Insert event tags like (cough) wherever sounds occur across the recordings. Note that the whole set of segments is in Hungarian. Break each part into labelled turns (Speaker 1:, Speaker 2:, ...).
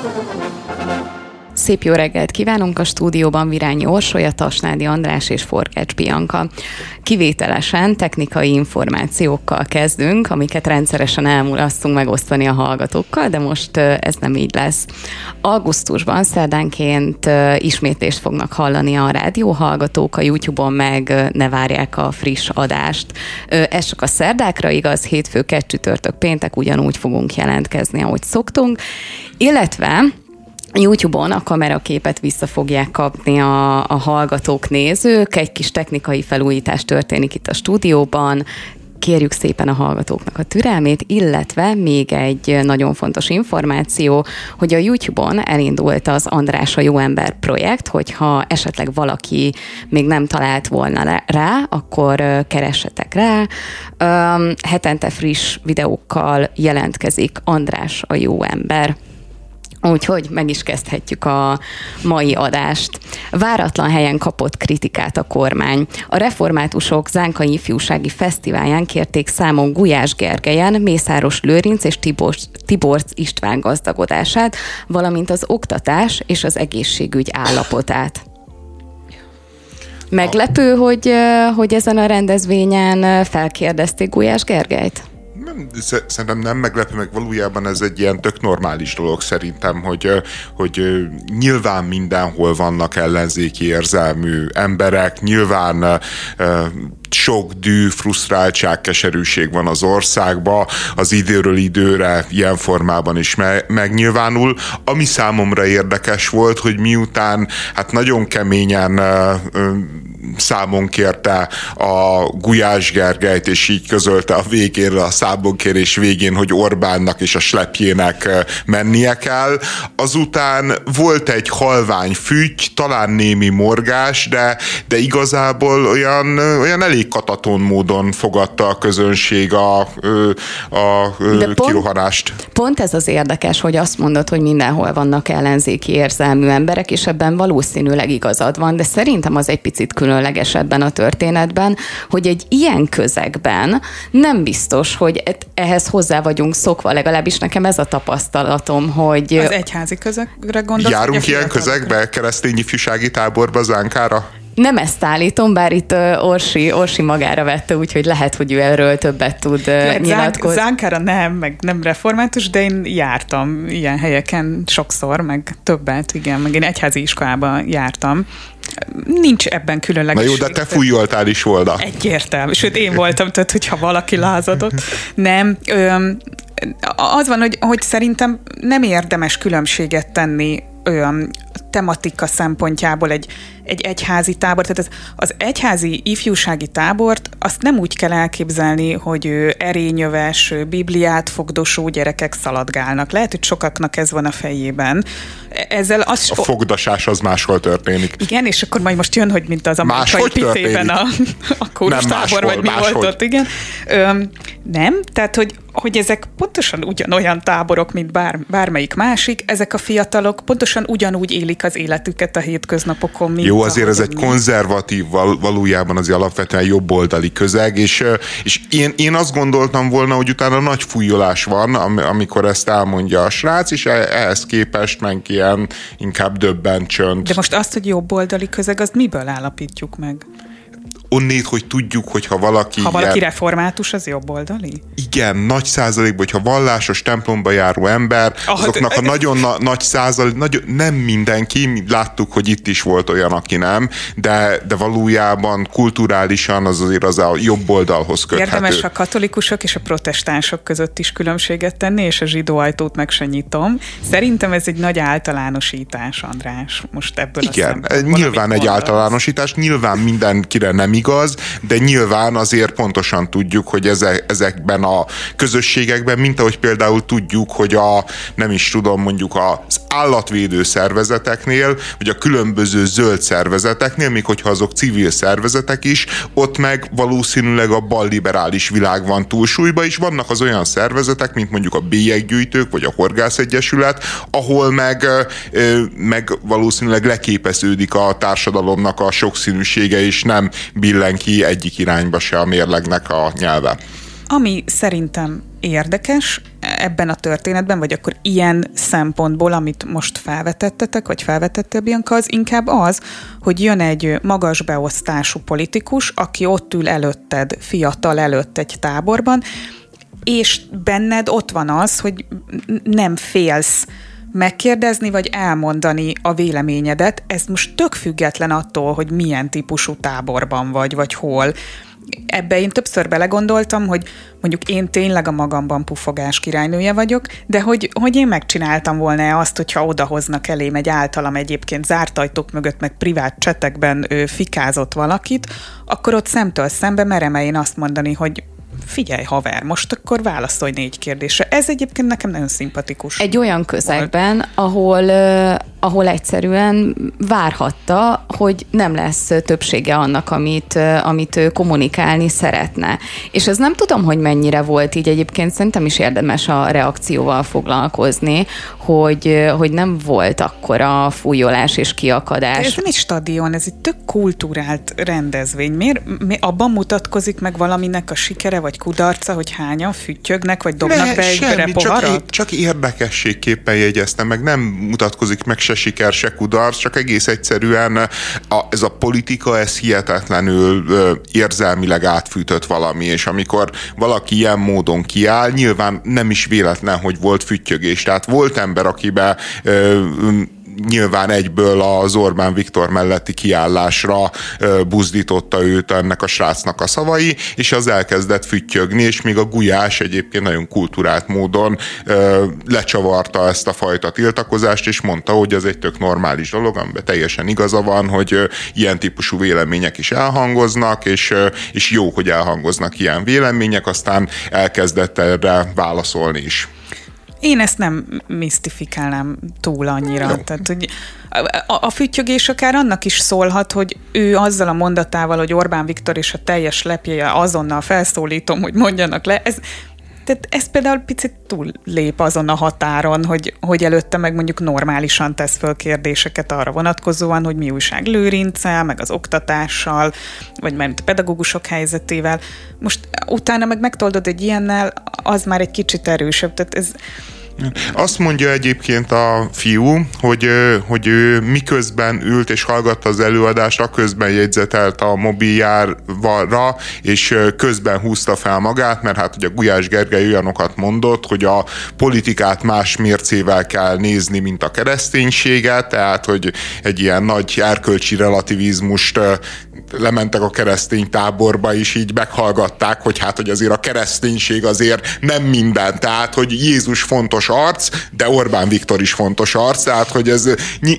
Speaker 1: Thank you. Szép jó reggelt kívánunk a stúdióban Virányi Orsolya, Tasnádi András és Forgács Bianca. Kivételesen technikai információkkal kezdünk, amiket rendszeresen elmulasztunk megosztani a hallgatókkal, de most ez nem így lesz. Augusztusban szerdánként ismétlést fognak hallani a rádióhallgatók, a YouTube-on meg ne várják a friss adást. Ez csak a szerdákra igaz, hétfő, csütörtök, péntek ugyanúgy fogunk jelentkezni, ahogy szoktunk, illetve YouTube-on a kameraképet vissza fogják kapni a, a hallgatók, nézők. Egy kis technikai felújítás történik itt a stúdióban, kérjük szépen a hallgatóknak a türelmét, illetve még egy nagyon fontos információ, hogy a YouTube-on elindult az András a Jó Ember projekt, hogyha esetleg valaki még nem talált volna rá, akkor keressetek rá. Hetente friss videókkal jelentkezik András a Jó Ember. Úgyhogy meg is kezdhetjük a mai adást. Váratlan helyen kapott kritikát a kormány. A reformátusok Zánkai Ifjúsági Fesztiválján kérték számon Gulyás Gergelyen, Mészáros Lőrinc és Tiborcs, Tiborc István gazdagodását, valamint az oktatás és az egészségügy állapotát. Meglepő, hogy, hogy ezen a rendezvényen felkérdezték Gulyás Gergelyt?
Speaker 2: Szerintem nem meglepő, meg valójában ez egy ilyen tök normális dolog szerintem, hogy, hogy nyilván mindenhol vannak ellenzéki érzelmű emberek, nyilván sok dű, frusztráltság, keserűség van az országban, az időről időre ilyen formában is me- megnyilvánul. Ami számomra érdekes volt, hogy miután hát nagyon keményen számon kérte a Gulyás Gergelyt, és így közölte a végére, a számonkérés végén, hogy Orbánnak és a slepjének mennie kell. Azután volt egy halvány fügy, talán némi morgás, de, de igazából olyan, olyan elég kataton módon fogadta a közönség a, a, pont, kirohanást.
Speaker 1: Pont ez az érdekes, hogy azt mondod, hogy mindenhol vannak ellenzéki érzelmű emberek, és ebben valószínűleg igazad van, de szerintem az egy picit külön különleges ebben a történetben, hogy egy ilyen közegben nem biztos, hogy ehhez hozzá vagyunk szokva, legalábbis nekem ez a tapasztalatom, hogy...
Speaker 3: Az egyházi közegre gondolsz?
Speaker 2: Járunk ilyen közegbe, keresztény ifjúsági táborba, Zánkára?
Speaker 1: Nem ezt állítom, bár itt Orsi, Orsi magára vette, úgyhogy lehet, hogy ő erről többet tud Lehet, nyilatkozni.
Speaker 3: Zánkára nem, meg nem református, de én jártam ilyen helyeken sokszor, meg többet, igen, meg én egyházi iskolában jártam. Nincs ebben különleges.
Speaker 2: Na jó, de te fújoltál is volna.
Speaker 3: Egyértelmű. Sőt, én voltam, tehát hogyha valaki lázadott. Nem. Ö, az van, hogy, hogy szerintem nem érdemes különbséget tenni olyan tematika szempontjából egy, egy egyházi tábor. Tehát az, az egyházi ifjúsági tábort azt nem úgy kell elképzelni, hogy ő erényöves, bibliát fogdosó gyerekek szaladgálnak. Lehet, hogy sokaknak ez van a fejében. Ezzel az
Speaker 2: a fogdasás az máshol történik.
Speaker 3: Igen, és akkor majd most jön, hogy mint az amerikai pitében a, a kórus tábor, vagy mi máshogy. volt ott, igen. Öm, nem, tehát hogy hogy ezek pontosan ugyanolyan táborok, mint bár, bármelyik másik, ezek a fiatalok pontosan ugyanúgy élik az életüket a hétköznapokon, mint
Speaker 2: Jó, azért ez egy mi. konzervatív, val, valójában az alapvetően jobboldali közeg, és, és én, én azt gondoltam volna, hogy utána nagy fújolás van, amikor ezt elmondja a srác, és e, ehhez képest meg ilyen inkább döbben csönd.
Speaker 3: De most azt, hogy jobboldali közeg, azt miből állapítjuk meg?
Speaker 2: Onnét, hogy tudjuk, hogyha valaki...
Speaker 3: Ha valaki ilyen, református, az jobboldali?
Speaker 2: Igen, nagy százalékban, hogyha vallásos templomba járó ember, ah, azoknak a nagyon na, nagy százalék, nagy, nem mindenki, láttuk, hogy itt is volt olyan, aki nem, de, de valójában kulturálisan az azért az a jobb oldalhoz köthető.
Speaker 3: Érdemes a katolikusok és a protestánsok között is különbséget tenni, és a zsidó ajtót meg se nyitom. Szerintem ez egy nagy általánosítás, András, most ebből
Speaker 2: Igen, a nyilván egy általánosítás, nyilván mindenkire nem igaz, de nyilván azért pontosan tudjuk, hogy ezekben a közösségekben, mint ahogy például tudjuk, hogy a, nem is tudom, mondjuk az állatvédő szervezeteknél, vagy a különböző zöld szervezeteknél, még hogyha azok civil szervezetek is, ott meg valószínűleg a balliberális világ van túlsúlyba, és vannak az olyan szervezetek, mint mondjuk a bélyeggyűjtők, vagy a horgászegyesület, ahol meg, meg valószínűleg leképeződik a társadalomnak a sokszínűsége, és nem billen ki egyik irányba se a mérlegnek a nyelve.
Speaker 3: Ami szerintem érdekes ebben a történetben, vagy akkor ilyen szempontból, amit most felvetettetek, vagy felvetette Bianca, az inkább az, hogy jön egy magas beosztású politikus, aki ott ül előtted, fiatal előtt egy táborban, és benned ott van az, hogy nem félsz megkérdezni, vagy elmondani a véleményedet. Ez most tök független attól, hogy milyen típusú táborban vagy, vagy hol ebbe én többször belegondoltam, hogy mondjuk én tényleg a magamban pufogás királynője vagyok, de hogy, hogy én megcsináltam volna azt, hogyha odahoznak elém egy általam egyébként zárt ajtók mögött, meg privát csetekben ő fikázott valakit, akkor ott szemtől szembe merem én azt mondani, hogy figyelj haver, most akkor válaszolj négy kérdésre. Ez egyébként nekem nagyon szimpatikus.
Speaker 1: Egy olyan közegben, ahol, ahol egyszerűen várhatta, hogy nem lesz többsége annak, amit, amit ő kommunikálni szeretne. És ez nem tudom, hogy mennyire volt így egyébként, szerintem is érdemes a reakcióval foglalkozni, hogy, hogy nem volt akkor a fújolás és kiakadás. De
Speaker 3: ez nem egy stadion, ez egy tök kultúrált rendezvény. Miért, mi, abban mutatkozik meg valaminek a sikere vagy kudarca, hogy hányan füttyögnek, vagy dobnak ne, be egy
Speaker 2: csak, csak érdekességképpen jegyeztem, meg nem mutatkozik meg se siker, se kudarc, csak egész egyszerűen a, ez a politika, ez hihetetlenül ö, érzelmileg átfűtött valami, és amikor valaki ilyen módon kiáll, nyilván nem is véletlen, hogy volt füttyögés. Tehát volt ember, akibe ö, nyilván egyből az Orbán Viktor melletti kiállásra buzdította őt ennek a srácnak a szavai, és az elkezdett füttyögni, és még a Gulyás egyébként nagyon kulturált módon lecsavarta ezt a fajta tiltakozást, és mondta, hogy ez egy tök normális dolog, amiben teljesen igaza van, hogy ilyen típusú vélemények is elhangoznak, és, és jó, hogy elhangoznak ilyen vélemények, aztán elkezdett erre válaszolni is.
Speaker 3: Én ezt nem misztifikálnám túl annyira. Jó. Tehát, hogy a, a füttyögés akár annak is szólhat, hogy ő azzal a mondatával, hogy Orbán Viktor és a teljes lepjeje azonnal felszólítom, hogy mondjanak le, ez tehát ez például picit túl lép azon a határon, hogy, hogy előtte meg mondjuk normálisan tesz föl kérdéseket arra vonatkozóan, hogy mi újság lőrincel, meg az oktatással, vagy mert pedagógusok helyzetével. Most utána meg megtoldod egy ilyennel, az már egy kicsit erősebb. Tehát ez,
Speaker 2: azt mondja egyébként a fiú, hogy, hogy ő miközben ült és hallgatta az előadást, közben jegyzetelt a mobiljára, és közben húzta fel magát, mert hát ugye Gulyás Gergely olyanokat mondott, hogy a politikát más mércével kell nézni, mint a kereszténységet, tehát hogy egy ilyen nagy erkölcsi relativizmust lementek a keresztény táborba, és így meghallgatták, hogy hát, hogy azért a kereszténység azért nem minden, tehát, hogy Jézus fontos arc, de Orbán Viktor is fontos arc, tehát, hogy ez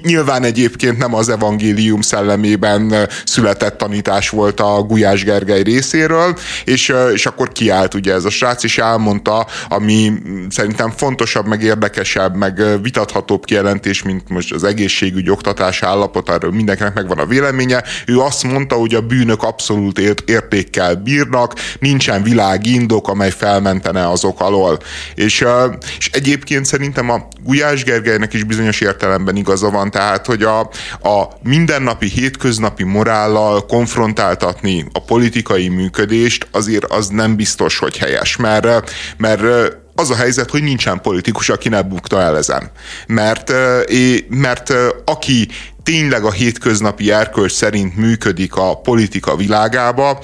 Speaker 2: nyilván egyébként nem az evangélium szellemében született tanítás volt a Gulyás Gergely részéről, és, és akkor kiállt ugye ez a srác, és elmondta, ami szerintem fontosabb, meg érdekesebb, meg vitathatóbb kijelentés, mint most az egészségügy, oktatás állapot, arról mindenkinek megvan a véleménye. Ő azt mondta, hogy a bűnök abszolút értékkel bírnak, nincsen világi indok, amely felmentene azok alól. És, és egyébként szerintem a Gulyás Gergelynek is bizonyos értelemben igaza van, tehát, hogy a, a mindennapi, hétköznapi morállal konfrontáltatni a politikai működést azért az nem biztos, hogy helyes, mert, mert az a helyzet, hogy nincsen politikus, aki ne bukta el ezen. Mert, mert aki tényleg a hétköznapi erkölcs szerint működik a politika világába,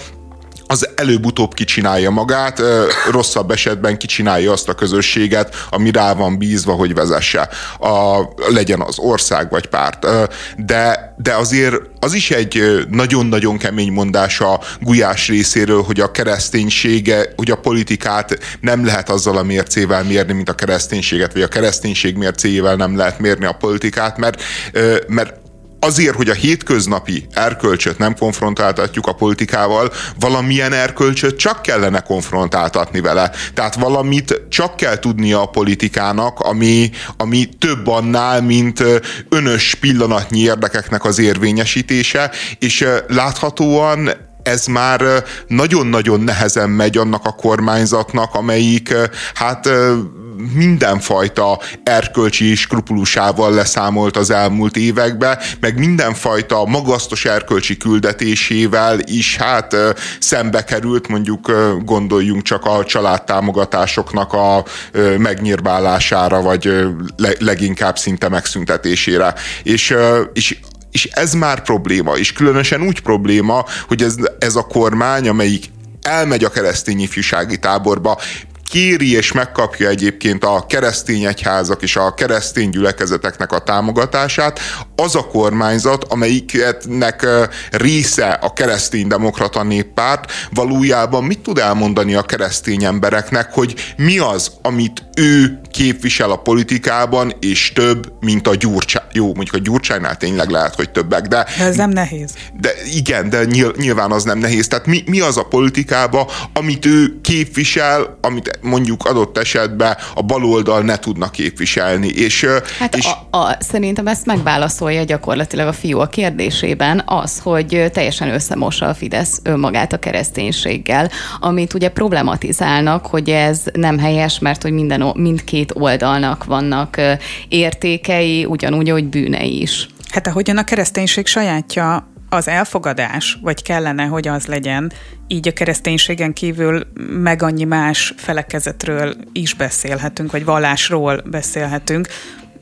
Speaker 2: az előbb-utóbb kicsinálja magát, rosszabb esetben kicsinálja azt a közösséget, ami rá van bízva, hogy vezesse. A, legyen az ország vagy párt. De, de azért az is egy nagyon-nagyon kemény mondás a Gulyás részéről, hogy a kereszténysége, hogy a politikát nem lehet azzal a mércével mérni, mint a kereszténységet, vagy a kereszténység mércéjével nem lehet mérni a politikát, mert, mert azért, hogy a hétköznapi erkölcsöt nem konfrontáltatjuk a politikával, valamilyen erkölcsöt csak kellene konfrontáltatni vele. Tehát valamit csak kell tudnia a politikának, ami, ami több annál, mint önös pillanatnyi érdekeknek az érvényesítése, és láthatóan ez már nagyon-nagyon nehezen megy annak a kormányzatnak, amelyik hát mindenfajta erkölcsi skrupulusával leszámolt az elmúlt években, meg mindenfajta magasztos erkölcsi küldetésével is hát szembe került, mondjuk gondoljunk csak a családtámogatásoknak a megnyírbálására, vagy leginkább szinte megszüntetésére. És, és és ez már probléma, és különösen úgy probléma, hogy ez, ez a kormány, amelyik elmegy a keresztény ifjúsági táborba, kéri és megkapja egyébként a keresztény egyházak és a keresztény gyülekezeteknek a támogatását, az a kormányzat, amelyiknek része a keresztény demokrata néppárt, valójában mit tud elmondani a keresztény embereknek, hogy mi az, amit ő képvisel a politikában, és több, mint a Gyurcsány. Jó, mondjuk a Gyurcsánynál tényleg lehet, hogy többek, de...
Speaker 3: De ez nem nehéz.
Speaker 2: De igen, de nyilván az nem nehéz. Tehát mi, mi az a politikába, amit ő képvisel, amit mondjuk adott esetben a baloldal ne tudna képviselni. És,
Speaker 1: hát
Speaker 2: és...
Speaker 1: A, a, szerintem ezt megválaszolja gyakorlatilag a fiú a kérdésében az, hogy teljesen összemossa a Fidesz önmagát a kereszténységgel, amit ugye problematizálnak, hogy ez nem helyes, mert hogy minden, mindkét oldalnak vannak értékei, ugyanúgy, hogy bűnei is.
Speaker 3: Hát ahogyan a kereszténység sajátja az elfogadás, vagy kellene, hogy az legyen, így a kereszténységen kívül meg annyi más felekezetről is beszélhetünk, vagy vallásról beszélhetünk,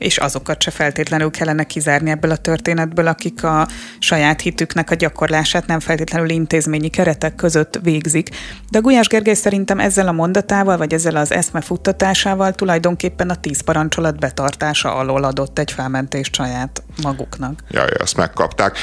Speaker 3: és azokat se feltétlenül kellene kizárni ebből a történetből, akik a saját hitüknek a gyakorlását nem feltétlenül intézményi keretek között végzik. De Gulyás Gergely szerintem ezzel a mondatával, vagy ezzel az eszme futtatásával tulajdonképpen a tíz parancsolat betartása alól adott egy felmentést saját maguknak.
Speaker 2: Jaj, azt megkapták.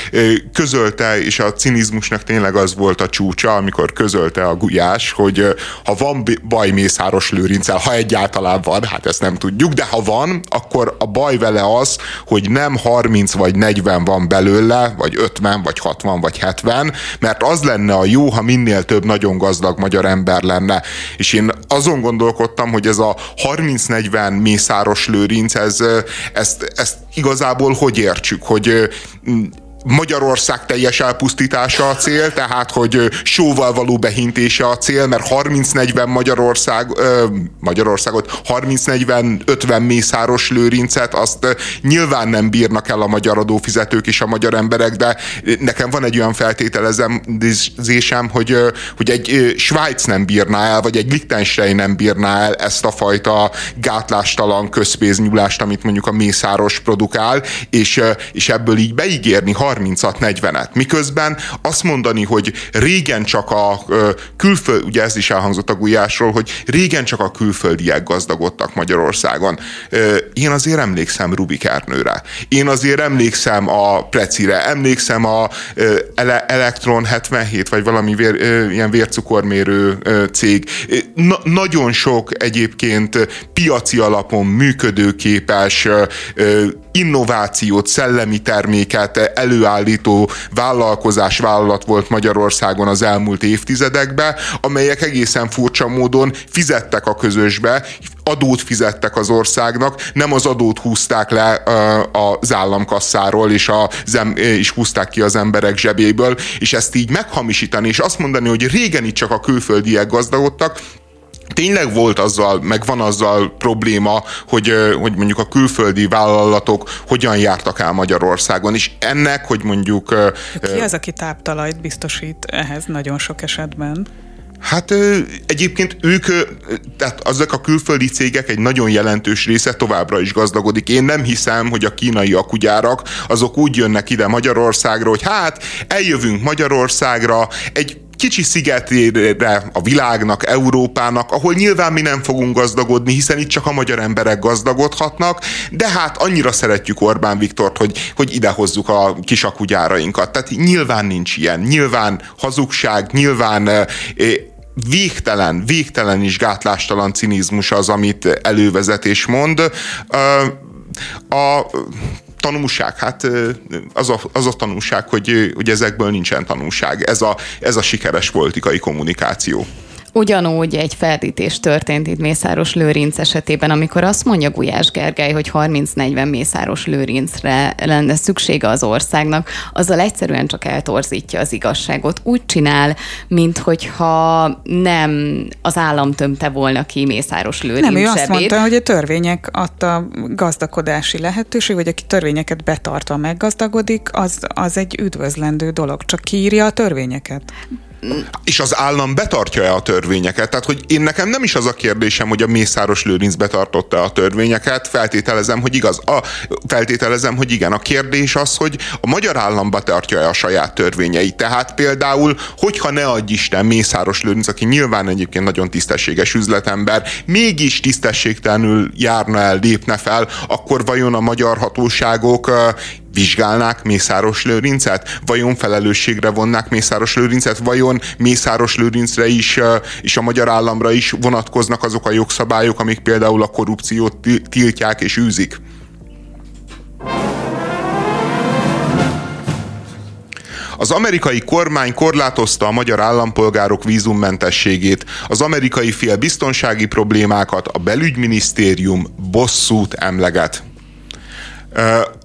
Speaker 2: Közölte, és a cinizmusnak tényleg az volt a csúcsa, amikor közölte a Gulyás, hogy ha van baj Mészáros Lőrincel, ha egyáltalán van, hát ezt nem tudjuk, de ha van, akkor a baj vele az, hogy nem 30 vagy 40 van belőle, vagy 50, vagy 60, vagy 70, mert az lenne a jó, ha minél több nagyon gazdag magyar ember lenne. És én azon gondolkodtam, hogy ez a 30-40 Mészáros Lőrinc, ez, ezt, ezt igazából hogy értsük, hogy Magyarország teljes elpusztítása a cél, tehát hogy sóval való behintése a cél, mert 30-40 Magyarország, Magyarországot, 30-40-50 mészáros lőrincet, azt nyilván nem bírnak el a magyar adófizetők és a magyar emberek, de nekem van egy olyan feltételezésem, hogy, hogy egy Svájc nem bírná el, vagy egy Liechtenstein nem bírná el ezt a fajta gátlástalan közpénznyúlást, amit mondjuk a mészáros produkál, és, és ebből így beígérni 30-at, 40-et. Miközben azt mondani, hogy régen csak a külföld, ugye ez is elhangzott a Gulyásról, hogy régen csak a külföldiek gazdagodtak Magyarországon. Én azért emlékszem Rubik Ernőre. Én azért emlékszem a Precire, emlékszem a Elektron 77, vagy valami vér, ilyen vércukormérő cég. Na, nagyon sok egyébként piaci alapon működőképes innovációt, szellemi terméket előállító vállalkozás, vállalat volt Magyarországon az elmúlt évtizedekben, amelyek egészen furcsa módon fizettek a közösbe, adót fizettek az országnak, nem az adót húzták le az államkasszáról, és, a, és húzták ki az emberek zsebéből, és ezt így meghamisítani, és azt mondani, hogy régen itt csak a külföldiek gazdagodtak, tényleg volt azzal, meg van azzal probléma, hogy, hogy mondjuk a külföldi vállalatok hogyan jártak el Magyarországon, és ennek, hogy mondjuk...
Speaker 3: Ki az, aki táptalajt biztosít ehhez nagyon sok esetben?
Speaker 2: Hát egyébként ők, tehát azok a külföldi cégek egy nagyon jelentős része továbbra is gazdagodik. Én nem hiszem, hogy a kínai akugyárak azok úgy jönnek ide Magyarországra, hogy hát eljövünk Magyarországra, egy kicsi szigetére a világnak, Európának, ahol nyilván mi nem fogunk gazdagodni, hiszen itt csak a magyar emberek gazdagodhatnak, de hát annyira szeretjük Orbán Viktort, hogy, hogy idehozzuk a kisakugyárainkat. Tehát nyilván nincs ilyen. Nyilván hazugság, nyilván végtelen, végtelen is gátlástalan cinizmus az, amit elővezet és mond. A tanulság, hát az a, az a tanulság, hogy, hogy ezekből nincsen tanulság. Ez a, ez a sikeres politikai kommunikáció.
Speaker 1: Ugyanúgy egy ferdítés történt itt Mészáros Lőrinc esetében, amikor azt mondja Gulyás Gergely, hogy 30-40 Mészáros Lőrincre lenne szüksége az országnak, azzal egyszerűen csak eltorzítja az igazságot. Úgy csinál, minthogyha nem az állam tömte volna ki Mészáros Lőrinc
Speaker 3: Nem, ő
Speaker 1: zsebét.
Speaker 3: azt mondta, hogy a törvények adta gazdakodási lehetőség, vagy aki törvényeket betartva meggazdagodik, az, az egy üdvözlendő dolog. Csak kiírja a törvényeket
Speaker 2: és az állam betartja-e a törvényeket? Tehát, hogy én nekem nem is az a kérdésem, hogy a Mészáros Lőrinc betartotta a törvényeket, feltételezem, hogy igaz. A, feltételezem, hogy igen. A kérdés az, hogy a magyar állam betartja-e a saját törvényeit. Tehát például, hogyha ne adj Isten Mészáros Lőrinc, aki nyilván egyébként nagyon tisztességes üzletember, mégis tisztességtelenül járna el, lépne fel, akkor vajon a magyar hatóságok vizsgálnák Mészáros Lőrincet? Vajon felelősségre vonnák Mészáros Lőrincet? Vajon Mészáros Lőrincre is és a magyar államra is vonatkoznak azok a jogszabályok, amik például a korrupciót tiltják és űzik? Az amerikai kormány korlátozta a magyar állampolgárok vízummentességét, az amerikai fél biztonsági problémákat, a belügyminisztérium bosszút emleget.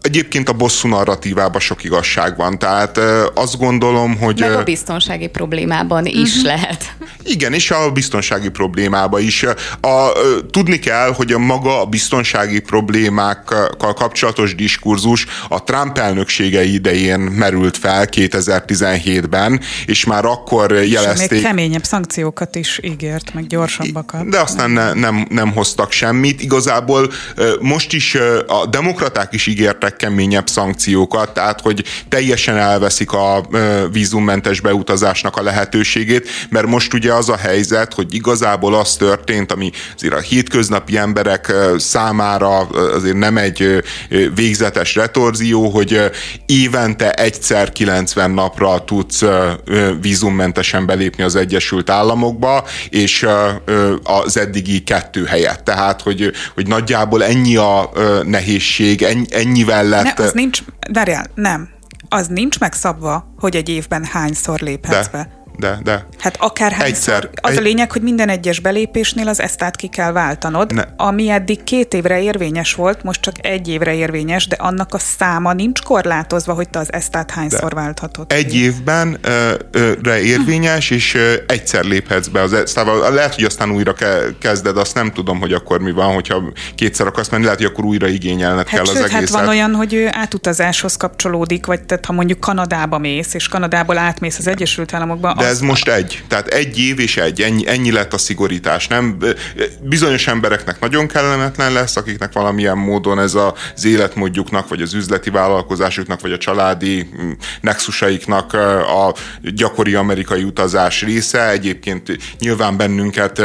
Speaker 2: Egyébként a bosszú narratívában sok igazság van, tehát azt gondolom, hogy...
Speaker 1: Meg a biztonsági problémában is uh-huh. lehet.
Speaker 2: Igen, és a biztonsági problémában is. A, tudni kell, hogy a maga a biztonsági problémákkal kapcsolatos diskurzus a Trump elnöksége idején merült fel 2017-ben, és már akkor jelezték... És még
Speaker 3: keményebb szankciókat is ígért, meg gyorsabbakat.
Speaker 2: De aztán ne, nem, nem hoztak semmit. Igazából most is a demokraták is ígértek legkeményebb szankciókat, tehát hogy teljesen elveszik a vízummentes beutazásnak a lehetőségét, mert most ugye az a helyzet, hogy igazából az történt, ami azért a hétköznapi emberek számára azért nem egy végzetes retorzió, hogy évente egyszer 90 napra tudsz vízummentesen belépni az Egyesült Államokba, és az eddigi kettő helyett. Tehát, hogy, hogy nagyjából ennyi a nehézség, ennyivel
Speaker 3: mellett... Ne, az nincs, várjál, nem. Az nincs megszabva, hogy egy évben hányszor léphetsz
Speaker 2: de.
Speaker 3: be
Speaker 2: de, de.
Speaker 3: Hát akár Egyszer. Az egy... a lényeg, hogy minden egyes belépésnél az esztát ki kell váltanod, ne. ami eddig két évre érvényes volt, most csak egy évre érvényes, de annak a száma nincs korlátozva, hogy te az esztát hányszor de. válthatod.
Speaker 2: Egy évben ö, ö, re érvényes, és ö, egyszer léphetsz be az esztával. Lehet, hogy aztán újra ke- kezded, azt nem tudom, hogy akkor mi van, hogyha kétszer akarsz menni, lehet, hogy akkor újra igényelned hát kell sőt, az egészet.
Speaker 3: Hát van olyan, hogy átutazáshoz kapcsolódik, vagy tehát ha mondjuk Kanadába mész, és Kanadából átmész az Egyesült Államokba,
Speaker 2: de ez most egy. Tehát egy év és egy. Ennyi, ennyi lett a szigorítás. Nem, bizonyos embereknek nagyon kellemetlen lesz, akiknek valamilyen módon ez az életmódjuknak, vagy az üzleti vállalkozásuknak, vagy a családi mm, nexusaiknak a gyakori amerikai utazás része. Egyébként nyilván bennünket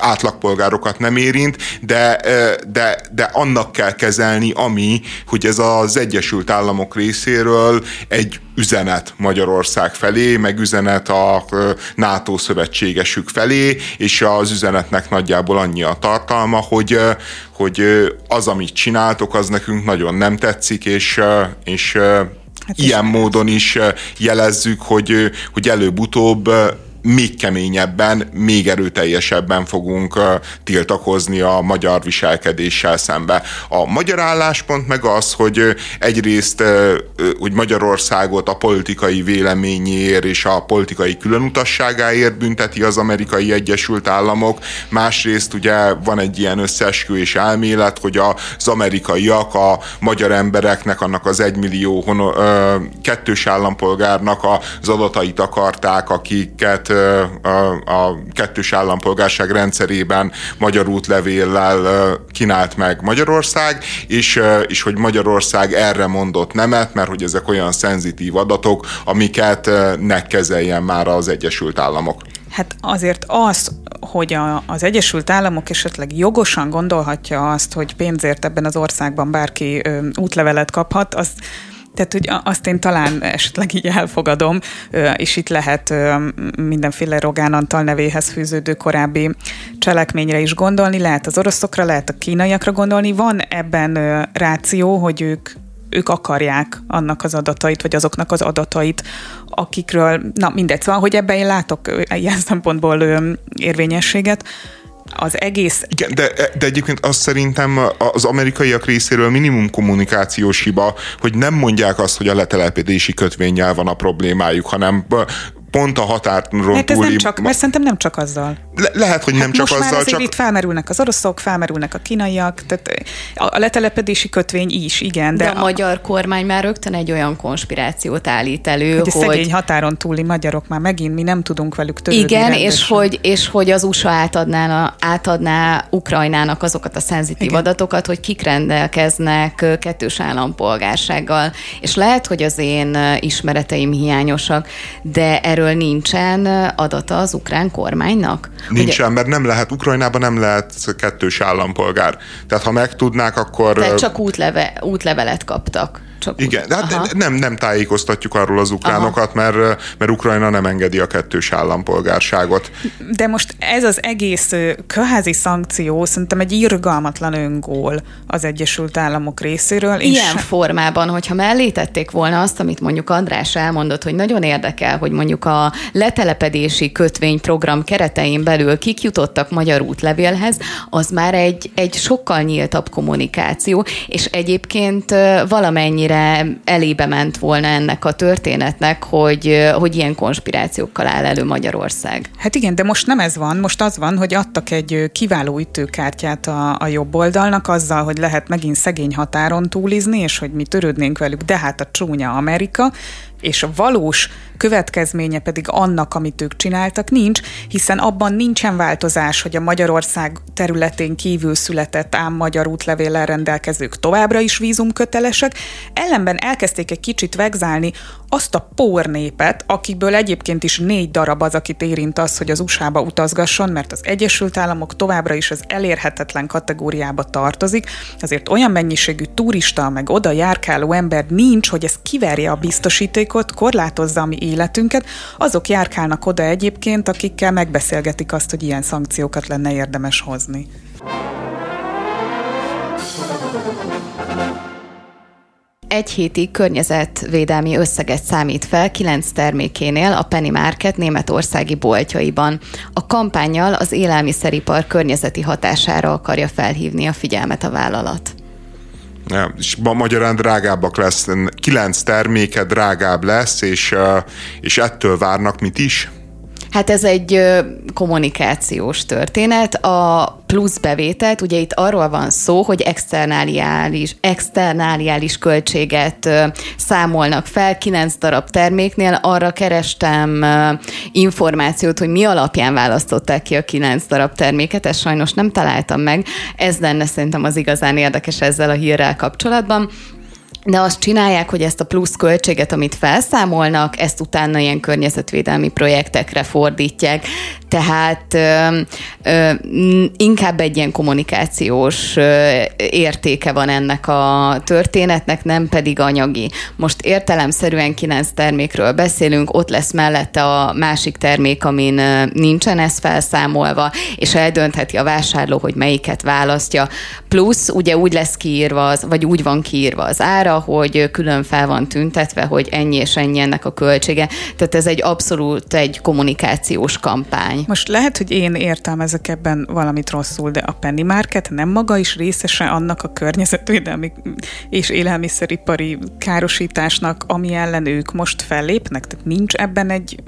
Speaker 2: átlagpolgárokat nem érint, de, de, de annak kell kezelni, ami, hogy ez az Egyesült Államok részéről egy üzenet Magyarország felé, meg üzenet a NATO szövetségesük felé, és az üzenetnek nagyjából annyi a tartalma, hogy, hogy az, amit csináltok, az nekünk nagyon nem tetszik, és, és hát ilyen módon is jelezzük, hogy, hogy előbb-utóbb még keményebben, még erőteljesebben fogunk tiltakozni a magyar viselkedéssel szembe. A magyar álláspont meg az, hogy egyrészt, hogy Magyarországot a politikai véleményéért és a politikai különutasságáért bünteti az amerikai Egyesült Államok, másrészt ugye van egy ilyen összeesküvés elmélet, hogy az amerikaiak a magyar embereknek, annak az egymillió kettős állampolgárnak az adatait akarták, akiket a, a kettős állampolgárság rendszerében magyar útlevéllel kínált meg Magyarország, és, és hogy Magyarország erre mondott nemet, mert hogy ezek olyan szenzitív adatok, amiket ne kezeljen már az Egyesült Államok.
Speaker 3: Hát azért az, hogy a, az Egyesült Államok esetleg jogosan gondolhatja azt, hogy pénzért ebben az országban bárki ö, útlevelet kaphat, az tehát, hogy azt én talán esetleg így elfogadom, és itt lehet mindenféle Rogán Antal nevéhez fűződő korábbi cselekményre is gondolni, lehet az oroszokra, lehet a kínaiakra gondolni. Van ebben ráció, hogy ők ők akarják annak az adatait, vagy azoknak az adatait, akikről, na mindegy, szóval, hogy ebben én látok ilyen szempontból érvényességet, az egész...
Speaker 2: Igen, de, de egyébként azt szerintem az amerikaiak részéről minimum kommunikációs hiba, hogy nem mondják azt, hogy a letelepedési kötvényel van a problémájuk, hanem pont a határon
Speaker 3: mert túli... Nem csak, mert szerintem nem csak azzal.
Speaker 2: Le- lehet, hogy nem hát csak
Speaker 3: most
Speaker 2: azzal,
Speaker 3: már csak... itt felmerülnek az oroszok, felmerülnek a kínaiak, tehát a letelepedési kötvény is, igen.
Speaker 1: De, de a, a magyar kormány már rögtön egy olyan konspirációt állít elő, hogy...
Speaker 3: hogy... szegény határon túli magyarok már megint mi nem tudunk velük törődni.
Speaker 1: Igen, és hogy, és hogy az USA átadná, átadná Ukrajnának azokat a szenzitív igen. adatokat, hogy kik rendelkeznek kettős állampolgársággal. És lehet, hogy az én ismereteim hiányosak, de erről nincsen adata az ukrán kormánynak?
Speaker 2: Nincsen, Ugye, mert nem lehet, Ukrajnában nem lehet kettős állampolgár. Tehát ha megtudnák, akkor...
Speaker 1: Tehát csak útleve, útlevelet kaptak.
Speaker 2: Csak Igen, de hát nem, nem tájékoztatjuk arról az ukránokat, mert, mert Ukrajna nem engedi a kettős állampolgárságot.
Speaker 3: De most ez az egész köházi szankció szerintem egy irgalmatlan öngól az Egyesült Államok részéről.
Speaker 1: Ilyen és... formában, hogyha mellé tették volna azt, amit mondjuk András elmondott, hogy nagyon érdekel, hogy mondjuk a letelepedési kötvényprogram keretein belül kik jutottak magyar útlevélhez, az már egy, egy sokkal nyíltabb kommunikáció, és egyébként valamennyi mennyire elébe ment volna ennek a történetnek, hogy, hogy ilyen konspirációkkal áll elő Magyarország.
Speaker 3: Hát igen, de most nem ez van, most az van, hogy adtak egy kiváló ütőkártyát a, a jobb oldalnak azzal, hogy lehet megint szegény határon túlizni, és hogy mi törődnénk velük, de hát a csúnya Amerika, és a valós következménye pedig annak, amit ők csináltak, nincs, hiszen abban nincsen változás, hogy a Magyarország területén kívül született ám magyar útlevéllel rendelkezők továbbra is vízumkötelesek, ellenben elkezdték egy kicsit vegzálni azt a népet, akikből egyébként is négy darab az, akit érint az, hogy az USA-ba utazgasson, mert az Egyesült Államok továbbra is az elérhetetlen kategóriába tartozik, azért olyan mennyiségű turista, meg oda járkáló ember nincs, hogy ez kiverje a biztosítékot, korlátozza mi életünket, azok járkálnak oda egyébként, akikkel megbeszélgetik azt, hogy ilyen szankciókat lenne érdemes hozni.
Speaker 1: egy hétig környezetvédelmi összeget számít fel kilenc termékénél a Penny Market németországi boltjaiban. A kampányjal az élelmiszeripar környezeti hatására akarja felhívni a figyelmet a vállalat.
Speaker 2: És ma magyarán drágábbak lesz, kilenc terméke drágább lesz, és, és ettől várnak mit is?
Speaker 1: Hát ez egy kommunikációs történet. A plusz bevételt, ugye itt arról van szó, hogy externáliális, externáliális költséget számolnak fel, kilenc darab terméknél. Arra kerestem információt, hogy mi alapján választották ki a kilenc darab terméket, ezt sajnos nem találtam meg. Ez lenne szerintem az igazán érdekes ezzel a hírrel kapcsolatban de azt csinálják, hogy ezt a plusz költséget, amit felszámolnak, ezt utána ilyen környezetvédelmi projektekre fordítják. Tehát ö, ö, inkább egy ilyen kommunikációs ö, értéke van ennek a történetnek, nem pedig anyagi. Most értelemszerűen kilenc termékről beszélünk, ott lesz mellette a másik termék, amin nincsen ez felszámolva, és eldöntheti a vásárló, hogy melyiket választja. Plusz ugye úgy lesz kiírva, az, vagy úgy van kiírva az ára, hogy külön fel van tüntetve, hogy ennyi és ennyi ennek a költsége. Tehát ez egy abszolút egy kommunikációs kampány.
Speaker 3: Most lehet, hogy én értelmezek ebben valamit rosszul, de a Penny Market nem maga is részese annak a környezetvédelmi és élelmiszeripari károsításnak, ami ellen ők most fellépnek? Tehát nincs ebben egy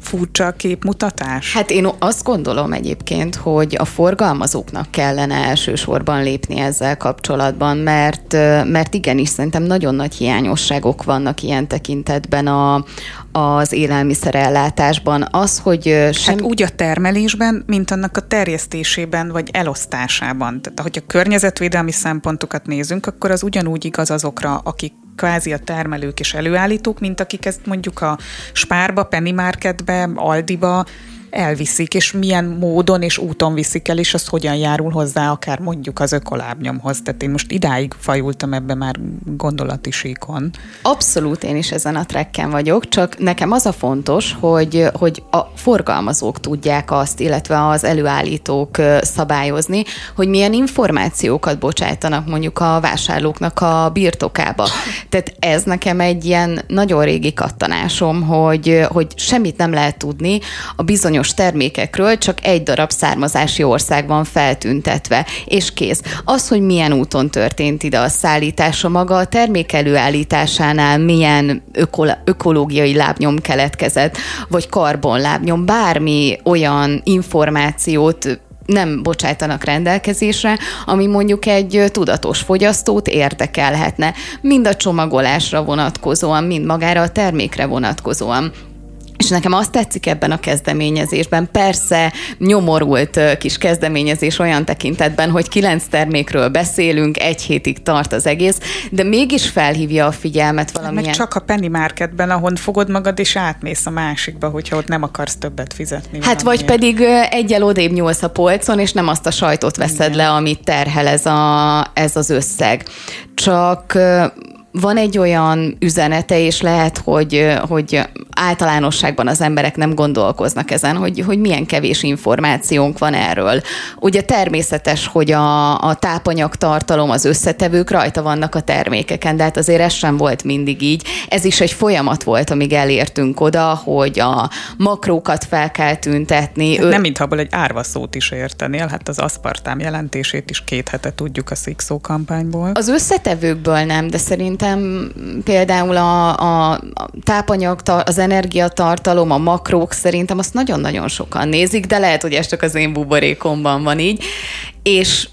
Speaker 3: furcsa képmutatás?
Speaker 1: Hát én azt gondolom egyébként, hogy a forgalmazóknak kellene elsősorban lépni ezzel kapcsolatban, mert, mert igenis szerintem nagyon nagy hiányosságok vannak ilyen tekintetben a, az élelmiszerellátásban. Az, hogy
Speaker 3: sem... Hát úgy a termelésben, mint annak a terjesztésében vagy elosztásában. Tehát, hogyha környezetvédelmi szempontokat nézünk, akkor az ugyanúgy igaz azokra, akik kvázi a termelők és előállítók, mint akik ezt mondjuk a Spárba, Penny Marketbe, Aldiba elviszik, és milyen módon és úton viszik el, és az hogyan járul hozzá akár mondjuk az ökolábnyomhoz. Tehát én most idáig fajultam ebbe már gondolati síkon.
Speaker 1: Abszolút én is ezen a trekken vagyok, csak nekem az a fontos, hogy, hogy a forgalmazók tudják azt, illetve az előállítók szabályozni, hogy milyen információkat bocsájtanak mondjuk a vásárlóknak a birtokába. Tehát ez nekem egy ilyen nagyon régi kattanásom, hogy, hogy semmit nem lehet tudni a bizonyos termékekről, csak egy darab származási ország van feltüntetve, és kész. Az, hogy milyen úton történt ide a szállítása maga, a termék előállításánál milyen öko- ökológiai lábnyom keletkezett, vagy karbonlábnyom, bármi olyan információt nem bocsájtanak rendelkezésre, ami mondjuk egy tudatos fogyasztót érdekelhetne, mind a csomagolásra vonatkozóan, mind magára a termékre vonatkozóan. És nekem azt tetszik ebben a kezdeményezésben, persze nyomorult kis kezdeményezés olyan tekintetben, hogy kilenc termékről beszélünk, egy hétig tart az egész, de mégis felhívja a figyelmet valamilyen...
Speaker 3: Meg csak a penny marketben, ahol fogod magad és átmész a másikba, hogyha ott nem akarsz többet fizetni.
Speaker 1: Hát vagy pedig egyel odébb nyúlsz a polcon, és nem azt a sajtot veszed Igen. le, amit terhel ez, a, ez az összeg. Csak van egy olyan üzenete, és lehet, hogy, hogy általánosságban az emberek nem gondolkoznak ezen, hogy, hogy milyen kevés információnk van erről. Ugye természetes, hogy a, a tápanyag tartalom, az összetevők rajta vannak a termékeken, de hát azért ez sem volt mindig így. Ez is egy folyamat volt, amíg elértünk oda, hogy a makrókat fel kell tüntetni.
Speaker 3: Hát ő... Nem, mintha abból egy árva szót is értenél, hát az aszpartám jelentését is két hete tudjuk a Szikszó kampányból.
Speaker 1: Az összetevőkből nem, de szerintem szerintem például a, a tápanyag, az energiatartalom, a makrók szerintem azt nagyon-nagyon sokan nézik, de lehet, hogy ez csak az én buborékomban van így. És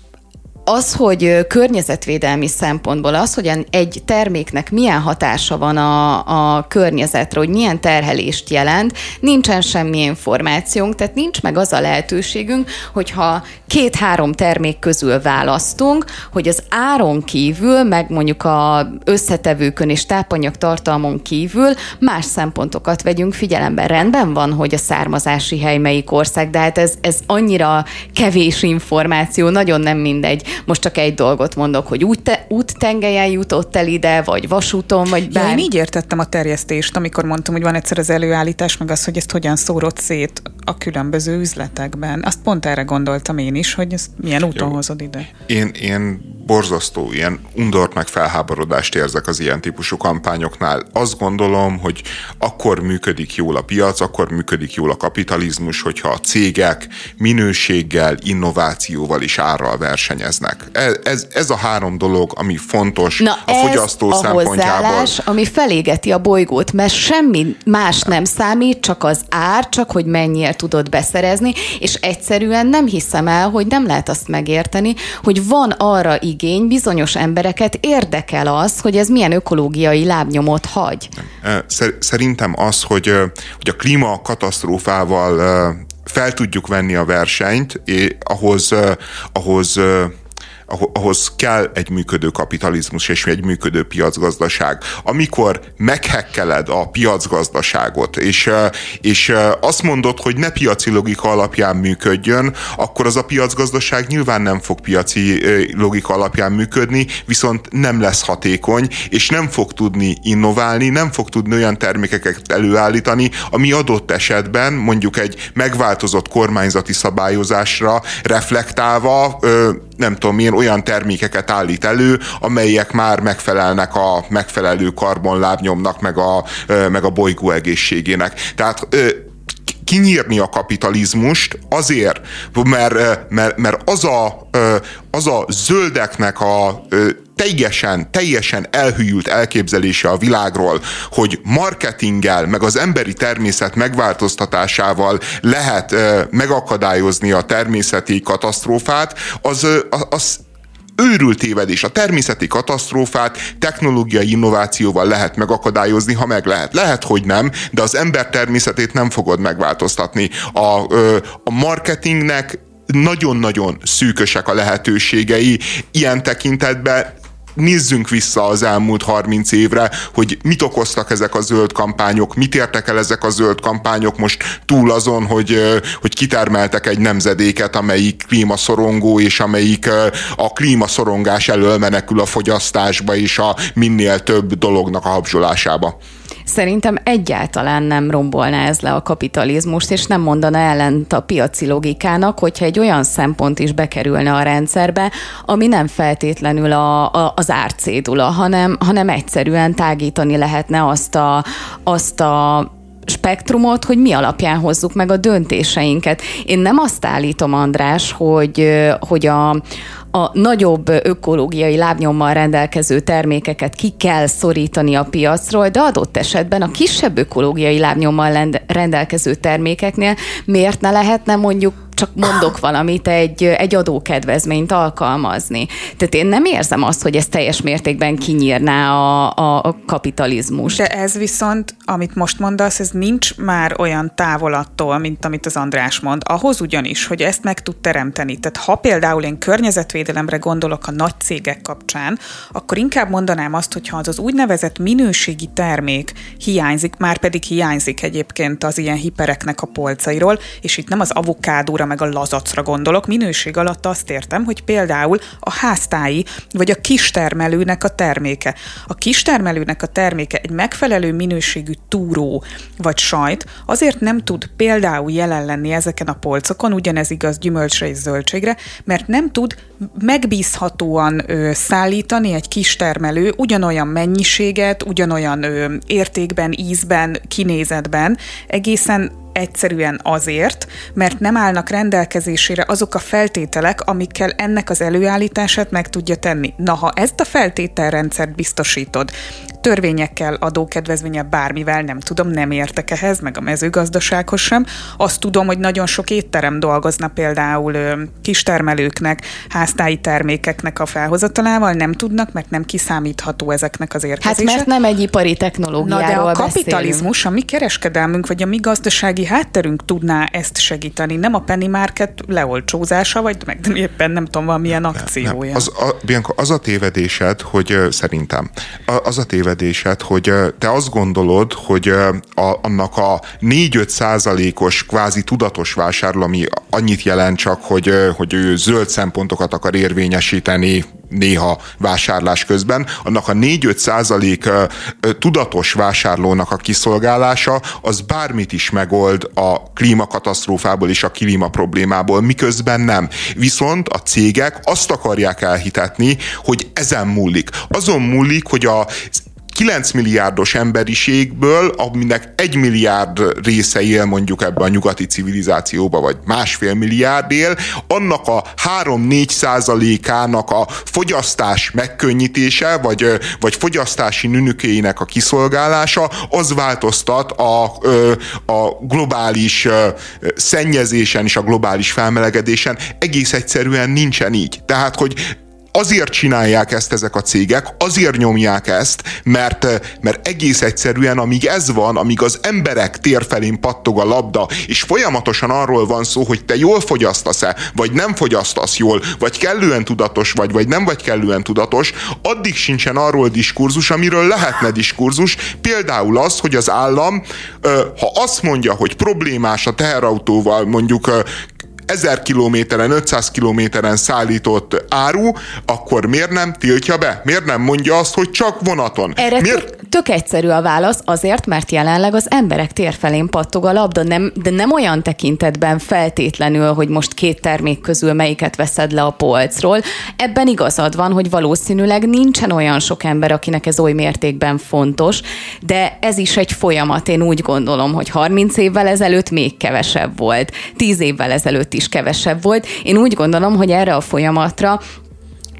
Speaker 1: az, hogy környezetvédelmi szempontból az, hogy egy terméknek milyen hatása van a, a környezetre, hogy milyen terhelést jelent, nincsen semmi információnk, tehát nincs meg az a lehetőségünk, hogyha két-három termék közül választunk, hogy az áron kívül, meg mondjuk a összetevőkön és tápanyag tartalmon kívül más szempontokat vegyünk figyelembe. Rendben van, hogy a származási hely melyik ország, de hát ez, ez annyira kevés információ, nagyon nem mindegy, most csak egy dolgot mondok, hogy út te, úttengelyen jutott el ide, vagy vasúton, vagy
Speaker 3: bár... Ja, én így értettem a terjesztést, amikor mondtam, hogy van egyszer az előállítás, meg az, hogy ezt hogyan szórod szét a különböző üzletekben. Azt pont erre gondoltam én is, hogy ezt milyen úton Jó. hozod ide.
Speaker 2: Én, én borzasztó ilyen undort meg felháborodást érzek az ilyen típusú kampányoknál. Azt gondolom, hogy akkor működik jól a piac, akkor működik jól a kapitalizmus, hogyha a cégek minőséggel, innovációval és árral versenyeznek. Ez, ez, ez a három dolog, ami fontos
Speaker 1: Na
Speaker 2: a fogyasztó
Speaker 1: a
Speaker 2: szempontjából.
Speaker 1: ami felégeti a bolygót, mert semmi más nem számít, csak az ár, csak hogy mennyire tudod beszerezni, és egyszerűen nem hiszem el, hogy nem lehet azt megérteni, hogy van arra igény, bizonyos embereket érdekel az, hogy ez milyen ökológiai lábnyomot hagy.
Speaker 2: Szerintem az, hogy, hogy a klímakatasztrófával fel tudjuk venni a versenyt, ahhoz, ahhoz ahhoz kell egy működő kapitalizmus és egy működő piacgazdaság. Amikor meghekkeled a piacgazdaságot, és, és azt mondod, hogy ne piaci logika alapján működjön, akkor az a piacgazdaság nyilván nem fog piaci logika alapján működni, viszont nem lesz hatékony, és nem fog tudni innoválni, nem fog tudni olyan termékeket előállítani, ami adott esetben mondjuk egy megváltozott kormányzati szabályozásra reflektálva, nem tudom én, olyan termékeket állít elő, amelyek már megfelelnek a megfelelő karbonlábnyomnak, meg a, meg a bolygó egészségének. Tehát kinyírni a kapitalizmust azért, mert, mert, mert az, a, az a zöldeknek a teljesen, teljesen elhűült elképzelése a világról, hogy marketinggel, meg az emberi természet megváltoztatásával lehet megakadályozni a természeti katasztrófát, az, az őrült tévedés. A természeti katasztrófát technológiai innovációval lehet megakadályozni, ha meg lehet. Lehet, hogy nem, de az ember természetét nem fogod megváltoztatni. A, a marketingnek nagyon-nagyon szűkösek a lehetőségei ilyen tekintetben nézzünk vissza az elmúlt 30 évre, hogy mit okoztak ezek a zöld kampányok, mit értek el ezek a zöld kampányok most túl azon, hogy, hogy kitermeltek egy nemzedéket, amelyik klímaszorongó, és amelyik a klímaszorongás elől menekül a fogyasztásba és a minél több dolognak a habzsolásába.
Speaker 1: Szerintem egyáltalán nem rombolná ez le a kapitalizmust, és nem mondana ellent a piaci logikának, hogyha egy olyan szempont is bekerülne a rendszerbe, ami nem feltétlenül a, a, az árcédula, hanem, hanem egyszerűen tágítani lehetne azt a, azt a spektrumot, hogy mi alapján hozzuk meg a döntéseinket. Én nem azt állítom, András, hogy, hogy a, a nagyobb ökológiai lábnyommal rendelkező termékeket ki kell szorítani a piacról, de adott esetben a kisebb ökológiai lábnyommal rendelkező termékeknél miért ne lehetne mondjuk csak mondok valamit, egy, egy adókedvezményt alkalmazni. Tehát én nem érzem azt, hogy ez teljes mértékben kinyírná a, a, a kapitalizmus.
Speaker 3: De ez viszont, amit most mondasz, ez nincs már olyan távol attól, mint amit az András mond. Ahhoz ugyanis, hogy ezt meg tud teremteni. Tehát ha például én környezetvédelemre gondolok a nagy cégek kapcsán, akkor inkább mondanám azt, hogy ha az az úgynevezett minőségi termék hiányzik, már pedig hiányzik egyébként az ilyen hipereknek a polcairól, és itt nem az avokádóra meg a lazacra gondolok. Minőség alatt azt értem, hogy például a háztái vagy a kistermelőnek a terméke. A kistermelőnek a terméke egy megfelelő minőségű túró vagy sajt azért nem tud például jelen lenni ezeken a polcokon, ugyanez igaz gyümölcsre és zöldségre, mert nem tud megbízhatóan ö, szállítani egy kistermelő ugyanolyan mennyiséget, ugyanolyan ö, értékben, ízben, kinézetben, egészen egyszerűen azért, mert nem állnak rendelkezésére azok a feltételek, amikkel ennek az előállítását meg tudja tenni. Na, ha ezt a feltételrendszert biztosítod, törvényekkel, adókedvezménye bármivel, nem tudom, nem értek ehhez, meg a mezőgazdasághoz sem. Azt tudom, hogy nagyon sok étterem dolgozna például kistermelőknek, háztáji termékeknek a felhozatalával, nem tudnak, mert nem kiszámítható ezeknek az érkezése.
Speaker 1: Hát mert nem egy ipari technológiáról Na de a
Speaker 3: kapitalizmus,
Speaker 1: beszélünk.
Speaker 3: a mi kereskedelmünk, vagy a mi gazdasági hátterünk tudná ezt segíteni, nem a penny market leolcsózása, vagy meg éppen nem tudom, valamilyen akciója. Nem, nem.
Speaker 2: Az, a, Bianca, az a tévedésed, hogy szerintem, az a tévedésed, tévedésed, hogy te azt gondolod, hogy a, annak a 4-5 százalékos kvázi tudatos vásárló, ami annyit jelent csak, hogy, hogy ő zöld szempontokat akar érvényesíteni néha vásárlás közben, annak a 4-5 százalék tudatos vásárlónak a kiszolgálása, az bármit is megold a klímakatasztrófából és a klíma problémából, miközben nem. Viszont a cégek azt akarják elhitetni, hogy ezen múlik. Azon múlik, hogy az 9 milliárdos emberiségből, aminek egy milliárd része él mondjuk ebben a nyugati civilizációba, vagy másfél milliárd él, annak a 3-4 százalékának a fogyasztás megkönnyítése, vagy, vagy fogyasztási nünükéinek a kiszolgálása, az változtat a, a globális szennyezésen és a globális felmelegedésen. Egész egyszerűen nincsen így. Tehát, hogy azért csinálják ezt ezek a cégek, azért nyomják ezt, mert, mert egész egyszerűen, amíg ez van, amíg az emberek tér felén pattog a labda, és folyamatosan arról van szó, hogy te jól fogyasztasz-e, vagy nem fogyasztasz jól, vagy kellően tudatos vagy, vagy nem vagy kellően tudatos, addig sincsen arról diskurzus, amiről lehetne diskurzus, például az, hogy az állam, ha azt mondja, hogy problémás a teherautóval mondjuk 1000 kilométeren, 500 kilométeren szállított áru, akkor miért nem tiltja be? Miért nem mondja azt, hogy csak vonaton?
Speaker 1: Erre
Speaker 2: miért?
Speaker 1: Tök, tök egyszerű a válasz, azért, mert jelenleg az emberek térfelén pattog a labda, nem, de nem olyan tekintetben feltétlenül, hogy most két termék közül melyiket veszed le a polcról. Ebben igazad van, hogy valószínűleg nincsen olyan sok ember, akinek ez oly mértékben fontos, de ez is egy folyamat. Én úgy gondolom, hogy 30 évvel ezelőtt még kevesebb volt, 10 évvel ezelőtt is kevesebb volt. Én úgy gondolom, hogy erre a folyamatra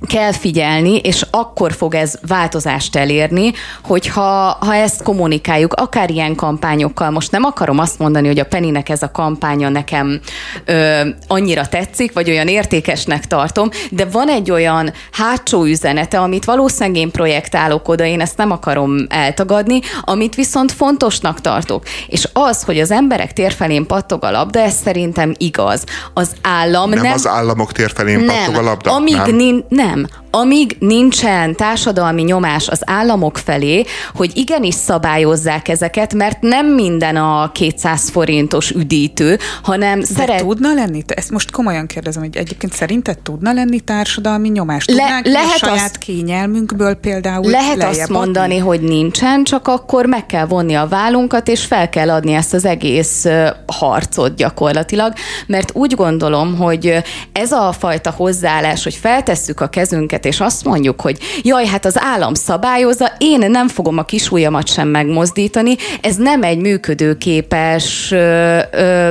Speaker 1: kell figyelni, és akkor fog ez változást elérni, hogyha ha ezt kommunikáljuk, akár ilyen kampányokkal. Most nem akarom azt mondani, hogy a Peninek ez a kampánya nekem ö, annyira tetszik, vagy olyan értékesnek tartom, de van egy olyan hátsó üzenete, amit valószínűleg én projektálok oda, én ezt nem akarom eltagadni, amit viszont fontosnak tartok. És az, hogy az emberek térfelén pattog a labda, ez szerintem igaz. Az állam
Speaker 2: nem...
Speaker 1: Nem
Speaker 2: az államok térfelén pattog a labda?
Speaker 1: Amíg nem. Nin, nem, them. Amíg nincsen társadalmi nyomás az államok felé, hogy igenis szabályozzák ezeket, mert nem minden a 200 forintos üdítő, hanem
Speaker 3: De
Speaker 1: szeret...
Speaker 3: tudna lenni? Ezt most komolyan kérdezem, hogy egyébként szerinted tudna lenni társadalmi nyomás? Tudnánk
Speaker 1: Le-
Speaker 3: Le,
Speaker 1: lehet
Speaker 3: a saját
Speaker 1: azt-
Speaker 3: kényelmünkből például
Speaker 1: Lehet azt mondani,
Speaker 3: adni?
Speaker 1: hogy nincsen, csak akkor meg kell vonni a vállunkat, és fel kell adni ezt az egész harcot gyakorlatilag, mert úgy gondolom, hogy ez a fajta hozzáállás, hogy feltesszük a kezünket, és azt mondjuk, hogy jaj, hát az állam szabályozza, én nem fogom a kisujjamat sem megmozdítani, ez nem egy működőképes ö, ö,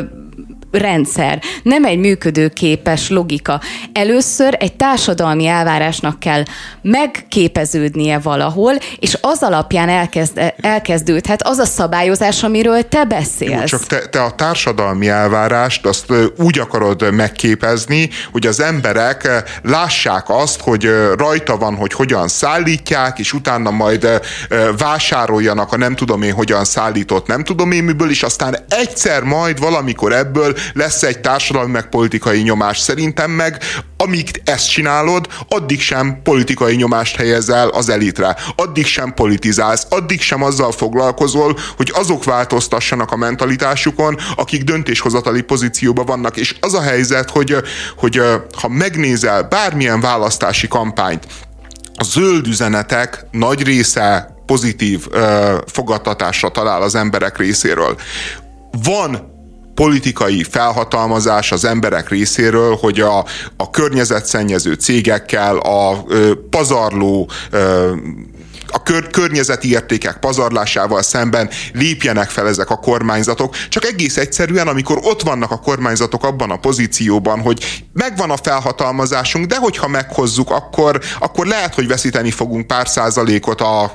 Speaker 1: rendszer, nem egy működőképes logika. Először egy társadalmi elvárásnak kell megképeződnie valahol, és az alapján elkezd, elkezdődhet az a szabályozás, amiről te beszélsz.
Speaker 2: Jó, csak te, te a társadalmi elvárást azt úgy akarod megképezni, hogy az emberek lássák azt, hogy rajta van, hogy hogyan szállítják, és utána majd vásároljanak a nem tudom én hogyan szállított nem tudom én miből, és aztán egyszer majd valamikor ebből lesz egy társadalmi meg politikai nyomás. Szerintem meg amíg ezt csinálod, addig sem politikai nyomást helyezel az elitre. Addig sem politizálsz, addig sem azzal foglalkozol, hogy azok változtassanak a mentalitásukon, akik döntéshozatali pozícióban vannak. És az a helyzet, hogy, hogy ha megnézel bármilyen választási kampányt, a zöld üzenetek nagy része pozitív ö, fogadtatásra talál az emberek részéről. Van politikai felhatalmazás az emberek részéről, hogy a, a környezetszennyező cégekkel, a ö, pazarló ö, a kör, környezeti értékek pazarlásával szemben lépjenek fel ezek a kormányzatok, csak egész egyszerűen, amikor ott vannak a kormányzatok abban a pozícióban, hogy megvan a felhatalmazásunk, de hogyha meghozzuk, akkor, akkor lehet, hogy veszíteni fogunk pár százalékot a,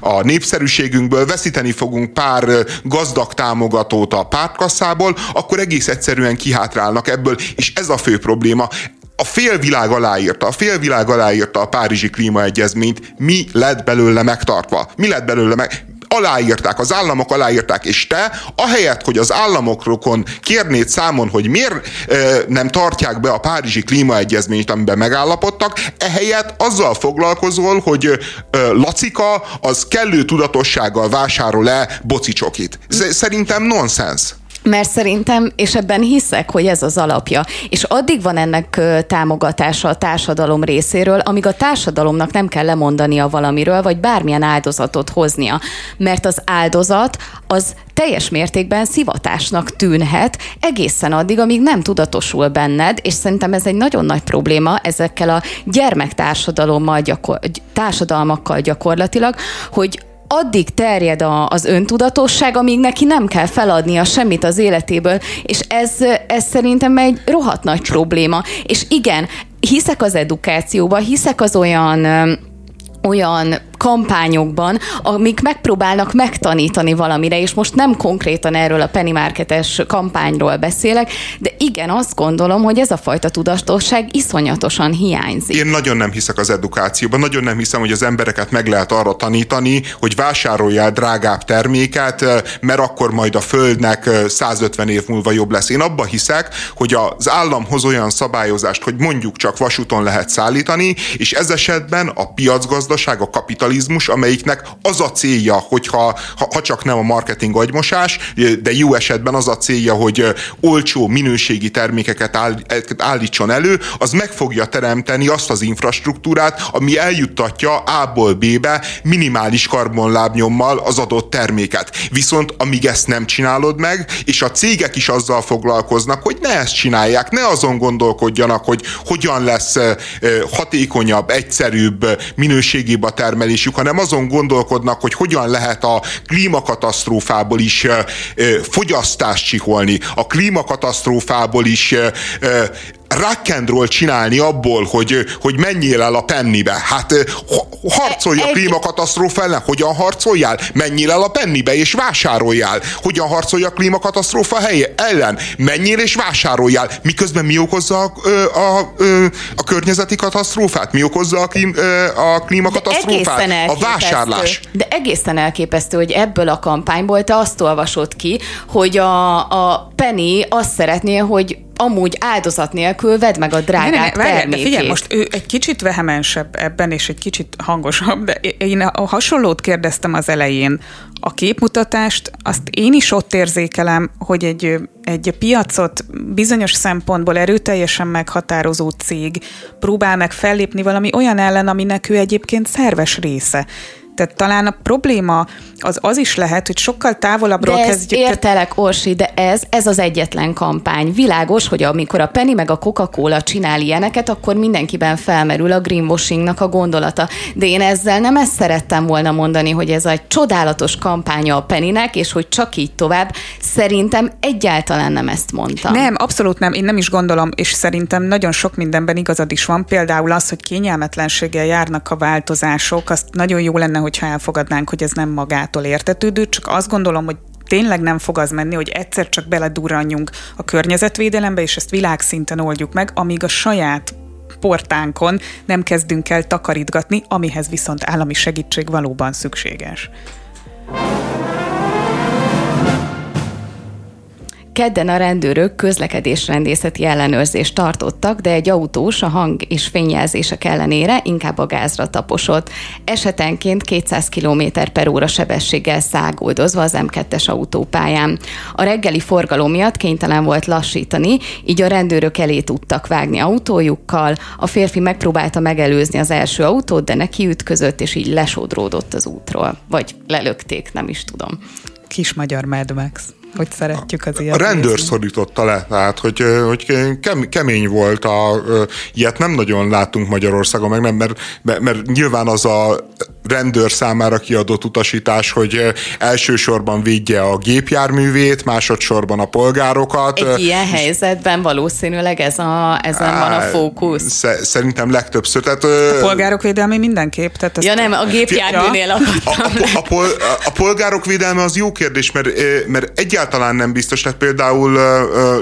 Speaker 2: a népszerűségünkből, veszíteni fogunk pár gazdag támogatót a pártkasszából, akkor egész egyszerűen kihátrálnak ebből, és ez a fő probléma a félvilág aláírta, a félvilág aláírta a Párizsi Klímaegyezményt, mi lett belőle megtartva? Mi lett belőle meg? aláírták, az államok aláírták, és te, ahelyett, hogy az államokon kérnéd számon, hogy miért e, nem tartják be a Párizsi Klímaegyezményt, amiben megállapodtak, ehelyett azzal foglalkozol, hogy e, Lacika az kellő tudatossággal vásárol-e bocicsokit. Szerintem nonsens.
Speaker 1: Mert szerintem, és ebben hiszek, hogy ez az alapja. És addig van ennek támogatása a társadalom részéről, amíg a társadalomnak nem kell lemondania valamiről, vagy bármilyen áldozatot hoznia. Mert az áldozat az teljes mértékben szivatásnak tűnhet egészen addig, amíg nem tudatosul benned, és szerintem ez egy nagyon nagy probléma ezekkel a gyermektársadalommal, gyakor- társadalmakkal gyakorlatilag, hogy addig terjed a, az öntudatosság, amíg neki nem kell feladnia semmit az életéből, és ez, ez szerintem egy rohadt nagy probléma. És igen, hiszek az edukációba, hiszek az olyan olyan kampányokban, amik megpróbálnak megtanítani valamire, és most nem konkrétan erről a penny marketes kampányról beszélek, de igen, azt gondolom, hogy ez a fajta tudatosság iszonyatosan hiányzik.
Speaker 2: Én nagyon nem hiszek az edukációban, nagyon nem hiszem, hogy az embereket meg lehet arra tanítani, hogy vásároljál drágább terméket, mert akkor majd a földnek 150 év múlva jobb lesz. Én abba hiszek, hogy az állam hoz olyan szabályozást, hogy mondjuk csak vasúton lehet szállítani, és ez esetben a piacgazdaság, a kapitalizmus, amelyiknek az a célja, hogyha ha, ha csak nem a marketing agymosás, de jó esetben az a célja, hogy olcsó, minőségi termékeket áll, állítson elő, az meg fogja teremteni azt az infrastruktúrát, ami eljuttatja A-ból B-be minimális karbonlábnyommal az adott terméket. Viszont amíg ezt nem csinálod meg, és a cégek is azzal foglalkoznak, hogy ne ezt csinálják, ne azon gondolkodjanak, hogy hogyan lesz hatékonyabb, egyszerűbb, minőségébb a termelésük, hanem azon gondolkodnak, hogy hogyan lehet a klímakatasztrófából is fogyasztást csiholni, a klímakatasztrófából is rock and roll csinálni abból, hogy, hogy menjél el a pennibe. Hát harcolj a klímakatasztrófa ellen. Hogyan harcoljál? Menjél el a pennibe és vásároljál. Hogyan harcolj a klímakatasztrófa helye ellen? Menjél és vásároljál. Miközben mi okozza a, a, a, a környezeti katasztrófát? Mi okozza a, klím, a klímakatasztrófát? A vásárlás.
Speaker 1: De egészen elképesztő, hogy ebből a kampányból te azt olvasod ki, hogy a, a Penny azt szeretné, hogy amúgy áldozat nélkül vedd meg a drágát ne, ne, ne, várjál, de
Speaker 3: figyelj, most ő egy kicsit vehemensebb ebben, és egy kicsit hangosabb, de én a hasonlót kérdeztem az elején. A képmutatást, azt én is ott érzékelem, hogy egy, egy piacot bizonyos szempontból erőteljesen meghatározó cég próbál meg fellépni valami olyan ellen, aminek ő egyébként szerves része. Tehát talán a probléma az az is lehet, hogy sokkal távolabbról
Speaker 1: de
Speaker 3: kezdjük.
Speaker 1: értelek, Orsi, de ez, ez az egyetlen kampány. Világos, hogy amikor a Penny meg a Coca-Cola csinál ilyeneket, akkor mindenkiben felmerül a greenwashingnak a gondolata. De én ezzel nem ezt szerettem volna mondani, hogy ez egy csodálatos kampánya a Pennynek, és hogy csak így tovább. Szerintem egyáltalán nem ezt mondtam.
Speaker 3: Nem, abszolút nem. Én nem is gondolom, és szerintem nagyon sok mindenben igazad is van. Például az, hogy kényelmetlenséggel járnak a változások, azt nagyon jó lenne, hogyha elfogadnánk, hogy ez nem magától értetődő, csak azt gondolom, hogy tényleg nem fog az menni, hogy egyszer csak beledurranjunk a környezetvédelembe, és ezt világszinten oldjuk meg, amíg a saját portánkon nem kezdünk el takarítgatni, amihez viszont állami segítség valóban szükséges.
Speaker 1: Kedden a rendőrök közlekedésrendészeti ellenőrzést tartottak, de egy autós a hang és fényjelzések ellenére inkább a gázra taposott. Esetenként 200 km per óra sebességgel száguldozva az M2-es autópályán. A reggeli forgalom miatt kénytelen volt lassítani, így a rendőrök elé tudtak vágni autójukkal. A férfi megpróbálta megelőzni az első autót, de neki ütközött, és így lesodródott az útról. Vagy lelökték, nem is tudom.
Speaker 3: Kis magyar Mad Max hogy szeretjük az ilyet.
Speaker 2: A rendőr nézni. szorította le, tehát hogy, hogy kemény volt, a, ilyet nem nagyon látunk Magyarországon, meg nem, mert, mert nyilván az a rendőr számára kiadott utasítás, hogy elsősorban védje a gépjárművét, másodszorban a polgárokat.
Speaker 1: Egy ilyen helyzetben valószínűleg ez a, ezen van a fókusz.
Speaker 2: Szerintem legtöbbször. Tehát,
Speaker 3: a polgárok védelmi mindenképp. Tehát
Speaker 1: ja nem, a gépjárműnél a,
Speaker 2: a, a, a, a polgárok védelme az jó kérdés, mert, mert egyáltalán nem biztos. Tehát például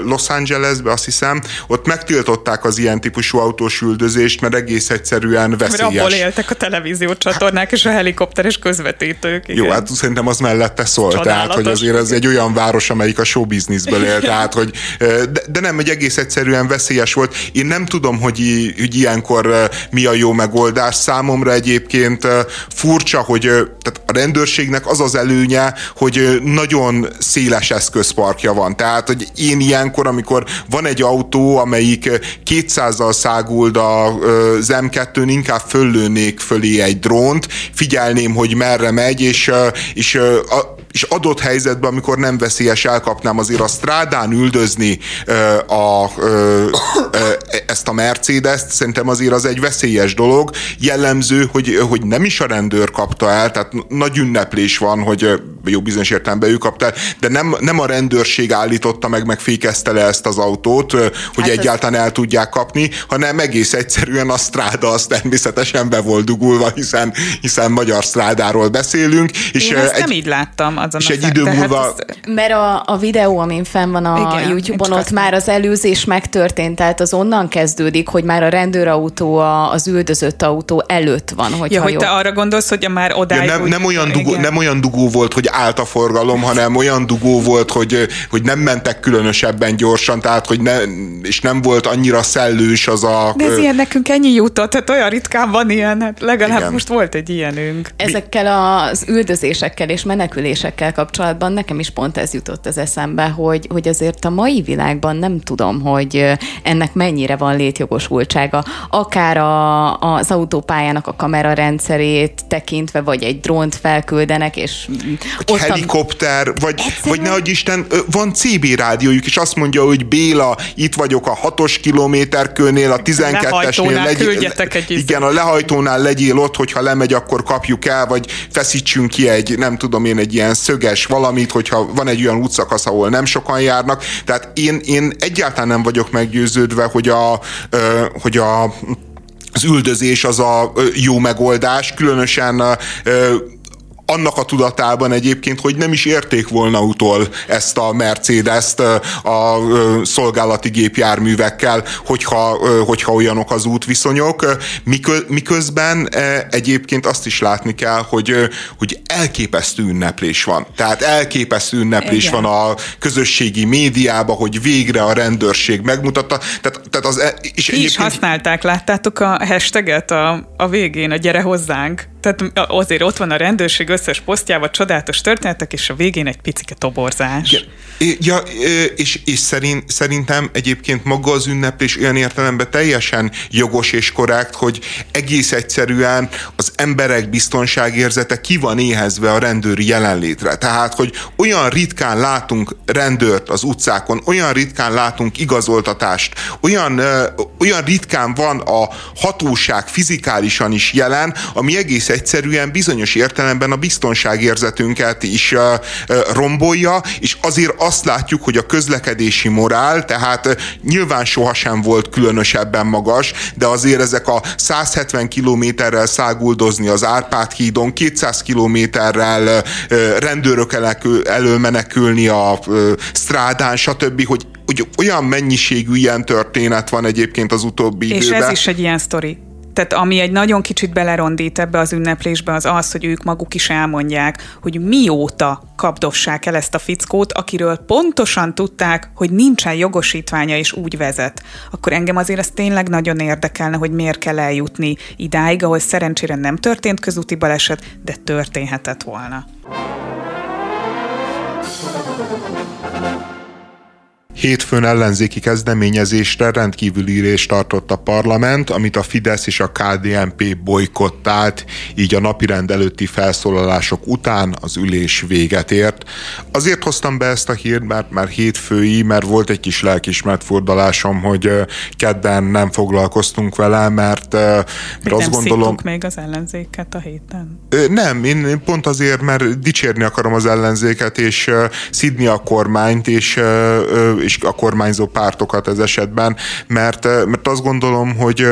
Speaker 2: Los Angelesbe azt hiszem, ott megtiltották az ilyen típusú autós üldözést, mert egész egyszerűen veszélyes. Mert
Speaker 3: abból éltek a televízió csatornák és a helikopteres közvetítők.
Speaker 2: Igen. Jó, hát szerintem az mellette szól. Csodálatos. Tehát, hogy azért ez egy olyan város, amelyik a showbizniszből él. tehát, hogy, de, de nem, egy egész egyszerűen veszélyes volt. Én nem tudom, hogy, hogy ilyenkor mi a jó megoldás. Számomra egyébként furcsa, hogy tehát a rendőrségnek az az előnye, hogy nagyon széles eszközparkja van. Tehát, hogy én ilyenkor, amikor van egy autó, amelyik 200-zal száguld az M2-n, inkább föllőnék fölé egy drónt, figyelném, hogy merre megy, és, és a, és adott helyzetben, amikor nem veszélyes, elkapnám azért a strádán üldözni a, a, a, ezt a Mercedes-t, szerintem azért az egy veszélyes dolog. Jellemző, hogy, hogy nem is a rendőr kapta el, tehát nagy ünneplés van, hogy jó bizonyos értelemben ő kapta el, de nem, nem a rendőrség állította meg, meg fékezte le ezt az autót, hogy hát egyáltalán el tudják kapni, hanem egész egyszerűen a stráda az természetesen be volt dugulva, hiszen, hiszen magyar strádáról beszélünk.
Speaker 3: És Én ezt egy, nem így láttam azon
Speaker 2: és a egy idő múlva...
Speaker 1: Ez... Mert a, a videó, amin fenn van a Igen, YouTube-on, ott már az előzés megtörtént, tehát az onnan kezdődik, hogy már a rendőrautó az üldözött autó előtt van.
Speaker 3: Hogyha ja, hogy te arra gondolsz, hogy már odáig...
Speaker 2: Ja, nem, nem, olyan dugó, nem olyan dugó volt, hogy állt a forgalom, hanem olyan dugó volt, hogy, hogy nem mentek különösebben gyorsan, tehát hogy ne, és nem volt annyira szellős az a...
Speaker 3: De ez ilyen nekünk ennyi jutott, tehát olyan ritkán van ilyen, hát legalább Igen. most volt egy ilyenünk.
Speaker 1: Ezekkel az üldözésekkel és menekülésekkel kapcsolatban nekem is pont ez jutott az eszembe, hogy, hogy azért a mai világban nem tudom, hogy ennek mennyire van létjogosultsága. Akár a, az autópályának a kamerarendszerét tekintve, vagy egy drónt felküldenek, és
Speaker 2: ott helikopter, a... vagy, Egyszerűen... vagy nehogy Isten, van CB rádiójuk, és azt mondja, hogy Béla, itt vagyok a hatos kilométerkőnél, a 12-esnél legyél, igen, a lehajtónál legyél ott, hogyha lemegy, akkor kapjuk el, vagy feszítsünk ki egy, nem tudom én, egy ilyen szöges valamit, hogyha van egy olyan útszakasz, ahol nem sokan járnak. Tehát én, én egyáltalán nem vagyok meggyőződve, hogy a, hogy a az üldözés az a jó megoldás, különösen annak a tudatában egyébként, hogy nem is érték volna utol ezt a Mercedes-t a szolgálati gépjárművekkel, hogyha, hogyha olyanok az útviszonyok. Miközben egyébként azt is látni kell, hogy, hogy elképesztő ünneplés van. Tehát elképesztő ünneplés Igen. van a közösségi médiában, hogy végre a rendőrség megmutatta. Tehát, tehát az,
Speaker 3: e- és Ki is használták, láttátok a hashtaget a, a végén, a gyere hozzánk? Tehát azért ott van a rendőrség összes posztjával, csodálatos történetek, és a végén egy picike toborzás.
Speaker 2: Ja, ja és, és szerint, szerintem egyébként maga az ünneplés olyan értelemben teljesen jogos és korrekt, hogy egész egyszerűen az emberek biztonságérzete ki van éhezve a rendőri jelenlétre. Tehát, hogy olyan ritkán látunk rendőrt az utcákon, olyan ritkán látunk igazoltatást, olyan, olyan ritkán van a hatóság fizikálisan is jelen, ami egész egyszerűen bizonyos értelemben a biztonságérzetünket is rombolja, és azért azt látjuk, hogy a közlekedési morál, tehát nyilván sohasem volt különösebben magas, de azért ezek a 170 kilométerrel száguldozni az Árpád hídon, 200 kilométerrel rendőrök elől menekülni a strádán, stb., hogy hogy olyan mennyiségű ilyen történet van egyébként az utóbbi
Speaker 3: És időben. És ez is egy ilyen sztori. Tehát ami egy nagyon kicsit belerondít ebbe az ünneplésbe, az az, hogy ők maguk is elmondják, hogy mióta kapdossák el ezt a fickót, akiről pontosan tudták, hogy nincsen jogosítványa és úgy vezet. Akkor engem azért ez tényleg nagyon érdekelne, hogy miért kell eljutni idáig, ahol szerencsére nem történt közúti baleset, de történhetett volna.
Speaker 2: Hétfőn ellenzéki kezdeményezésre rendkívül írést tartott a parlament, amit a Fidesz és a KDNP bolykottált, így a napirend előtti felszólalások után az ülés véget ért. Azért hoztam be ezt a hírt, mert már hétfői, mert volt egy kis lelkismert fordalásom, hogy kedden nem foglalkoztunk vele, mert, mert
Speaker 3: nem azt gondolom... még az ellenzéket a héten?
Speaker 2: Nem, én pont azért, mert dicsérni akarom az ellenzéket, és szidni a kormányt, és és a kormányzó pártokat ez esetben, mert, mert azt gondolom, hogy,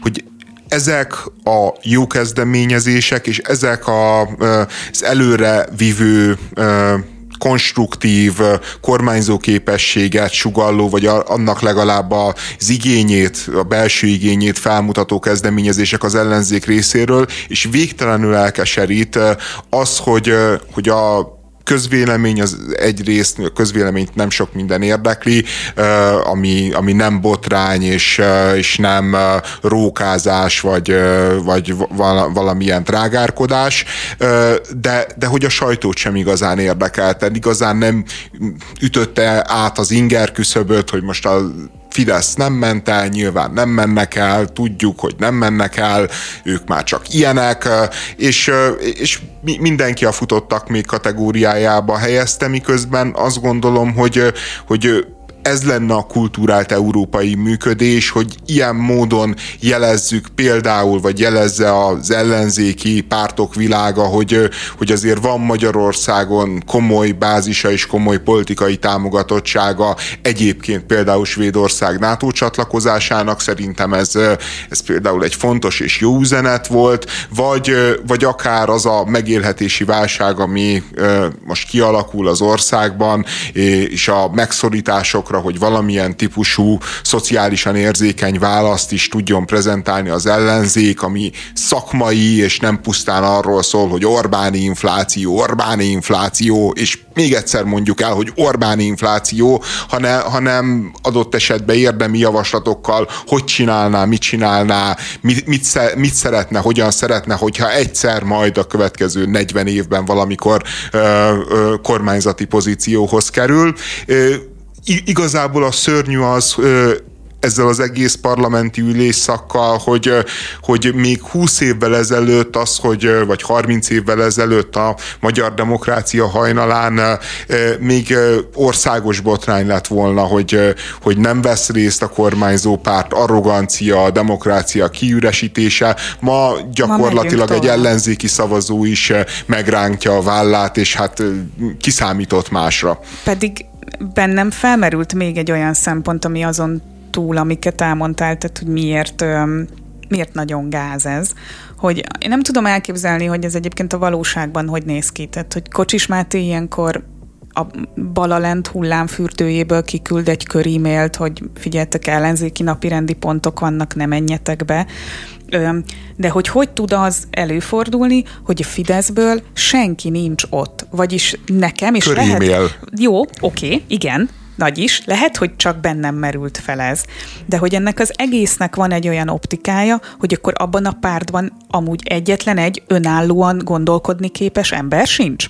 Speaker 2: hogy ezek a jó kezdeményezések, és ezek a, az előre vívő konstruktív kormányzó képességet sugalló, vagy annak legalább az igényét, a belső igényét felmutató kezdeményezések az ellenzék részéről, és végtelenül elkeserít az, hogy, hogy a közvélemény az egyrészt, a közvéleményt nem sok minden érdekli, ami, ami nem botrány és, és nem rókázás, vagy, vagy valamilyen trágárkodás, de, de hogy a sajtót sem igazán érdekelte, igazán nem ütötte át az inger küszöböt, hogy most a Fidesz nem ment el, nyilván nem mennek el, tudjuk, hogy nem mennek el, ők már csak ilyenek, és, és mindenki a futottak még kategóriájába helyezte, miközben azt gondolom, hogy, hogy ez lenne a kultúrált európai működés, hogy ilyen módon jelezzük például, vagy jelezze az ellenzéki pártok világa, hogy, hogy azért van Magyarországon komoly bázisa és komoly politikai támogatottsága. Egyébként például Svédország NATO csatlakozásának, szerintem ez, ez például egy fontos és jó üzenet volt, vagy, vagy akár az a megélhetési válság, ami most kialakul az országban, és a megszorítások arra, hogy valamilyen típusú szociálisan érzékeny választ is tudjon prezentálni az ellenzék, ami szakmai, és nem pusztán arról szól, hogy Orbáni infláció, Orbáni infláció, és még egyszer mondjuk el, hogy Orbáni infláció, hanem, hanem adott esetben érdemi javaslatokkal, hogy csinálná, mit csinálná, mit, mit, mit szeretne, hogyan szeretne, hogyha egyszer majd a következő 40 évben valamikor ö, ö, kormányzati pozícióhoz kerül. Ö, igazából a szörnyű az, ezzel az egész parlamenti ülésszakkal, hogy, hogy még 20 évvel ezelőtt az, hogy, vagy 30 évvel ezelőtt a magyar demokrácia hajnalán még országos botrány lett volna, hogy, hogy nem vesz részt a kormányzó párt, arrogancia, a demokrácia kiüresítése. Ma gyakorlatilag Ma egy ellenzéki szavazó is megrántja a vállát, és hát kiszámított másra.
Speaker 3: Pedig bennem felmerült még egy olyan szempont, ami azon túl, amiket elmondtál, tehát hogy miért miért nagyon gáz ez, hogy én nem tudom elképzelni, hogy ez egyébként a valóságban hogy néz ki. Tehát, hogy Kocsis Máté ilyenkor a Balalent hullámfürdőjéből kiküld egy kör e-mailt, hogy figyeltek, ellenzéki napirendi pontok vannak, ne menjetek be. De hogy hogy tud az előfordulni, hogy a Fideszből senki nincs ott? Vagyis nekem is lehet... Jó, oké, igen, nagy is, lehet, hogy csak bennem merült fel ez, de hogy ennek az egésznek van egy olyan optikája, hogy akkor abban a pártban amúgy egyetlen egy önállóan gondolkodni képes ember sincs.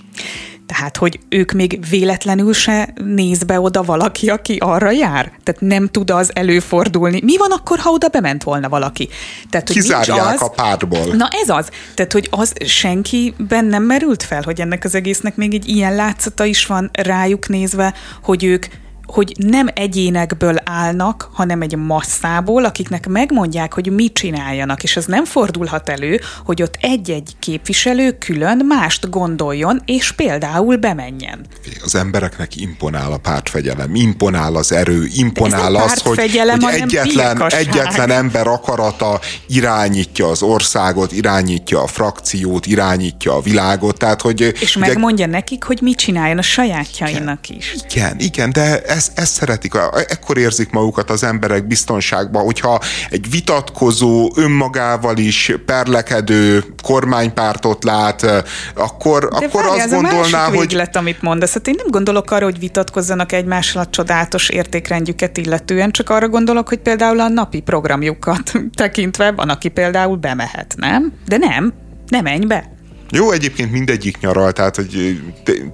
Speaker 3: Tehát, hogy ők még véletlenül se néz be oda valaki, aki arra jár? Tehát nem tud az előfordulni. Mi van akkor, ha oda bement volna valaki? Tehát,
Speaker 2: hogy Kizárják az, a pártból.
Speaker 3: Na ez az. Tehát, hogy az senkiben nem merült fel, hogy ennek az egésznek még egy ilyen látszata is van rájuk nézve, hogy ők hogy nem egyénekből állnak, hanem egy masszából, akiknek megmondják, hogy mit csináljanak, és ez nem fordulhat elő, hogy ott egy-egy képviselő külön mást gondoljon, és például bemenjen.
Speaker 2: Az embereknek imponál a pártfegyelem, imponál az erő, imponál az, hogy, hogy egyetlen, egyetlen ember akarata irányítja az országot, irányítja a frakciót, irányítja a világot, tehát hogy...
Speaker 3: És ugye, megmondja nekik, hogy mit csináljon a sajátjainak
Speaker 2: igen,
Speaker 3: is.
Speaker 2: Igen, igen, de ezt, ezt szeretik, ekkor érzik magukat az emberek biztonságba, hogyha egy vitatkozó, önmagával is perlekedő kormánypártot lát, akkor, De akkor várj, azt gondolná, hogy...
Speaker 3: véglet, amit mondasz. Hát én nem gondolok arra, hogy vitatkozzanak egymással a csodálatos értékrendjüket illetően, csak arra gondolok, hogy például a napi programjukat (laughs) tekintve van, aki például bemehet, nem? De nem, nem menj be.
Speaker 2: Jó, egyébként mindegyik nyaral, tehát hogy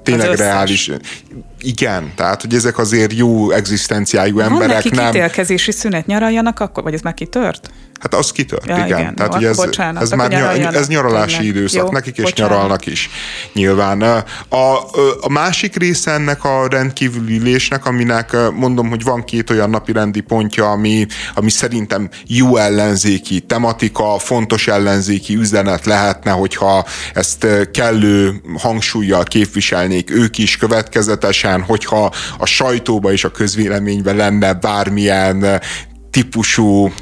Speaker 2: tényleg reális. Igen, tehát hogy ezek azért jó egzisztenciájú emberek. Ha nekik
Speaker 3: nem... ítélkezési szünet nyaraljanak, akkor, vagy ez már kitört?
Speaker 2: Hát az kitört, ja, igen. igen. Tehát, hogy ez, bocsánat, ez már nyar, ez nyaralási tényleg. időszak Jó, nekik, és bocsánat. nyaralnak is nyilván. A, a másik része ennek a rendkívüli ülésnek, aminek mondom, hogy van két olyan napi rendi pontja, ami, ami szerintem jó ellenzéki tematika, fontos ellenzéki üzenet lehetne, hogyha ezt kellő hangsúlyjal képviselnék ők is következetesen, hogyha a sajtóba és a közvéleményben lenne bármilyen típusú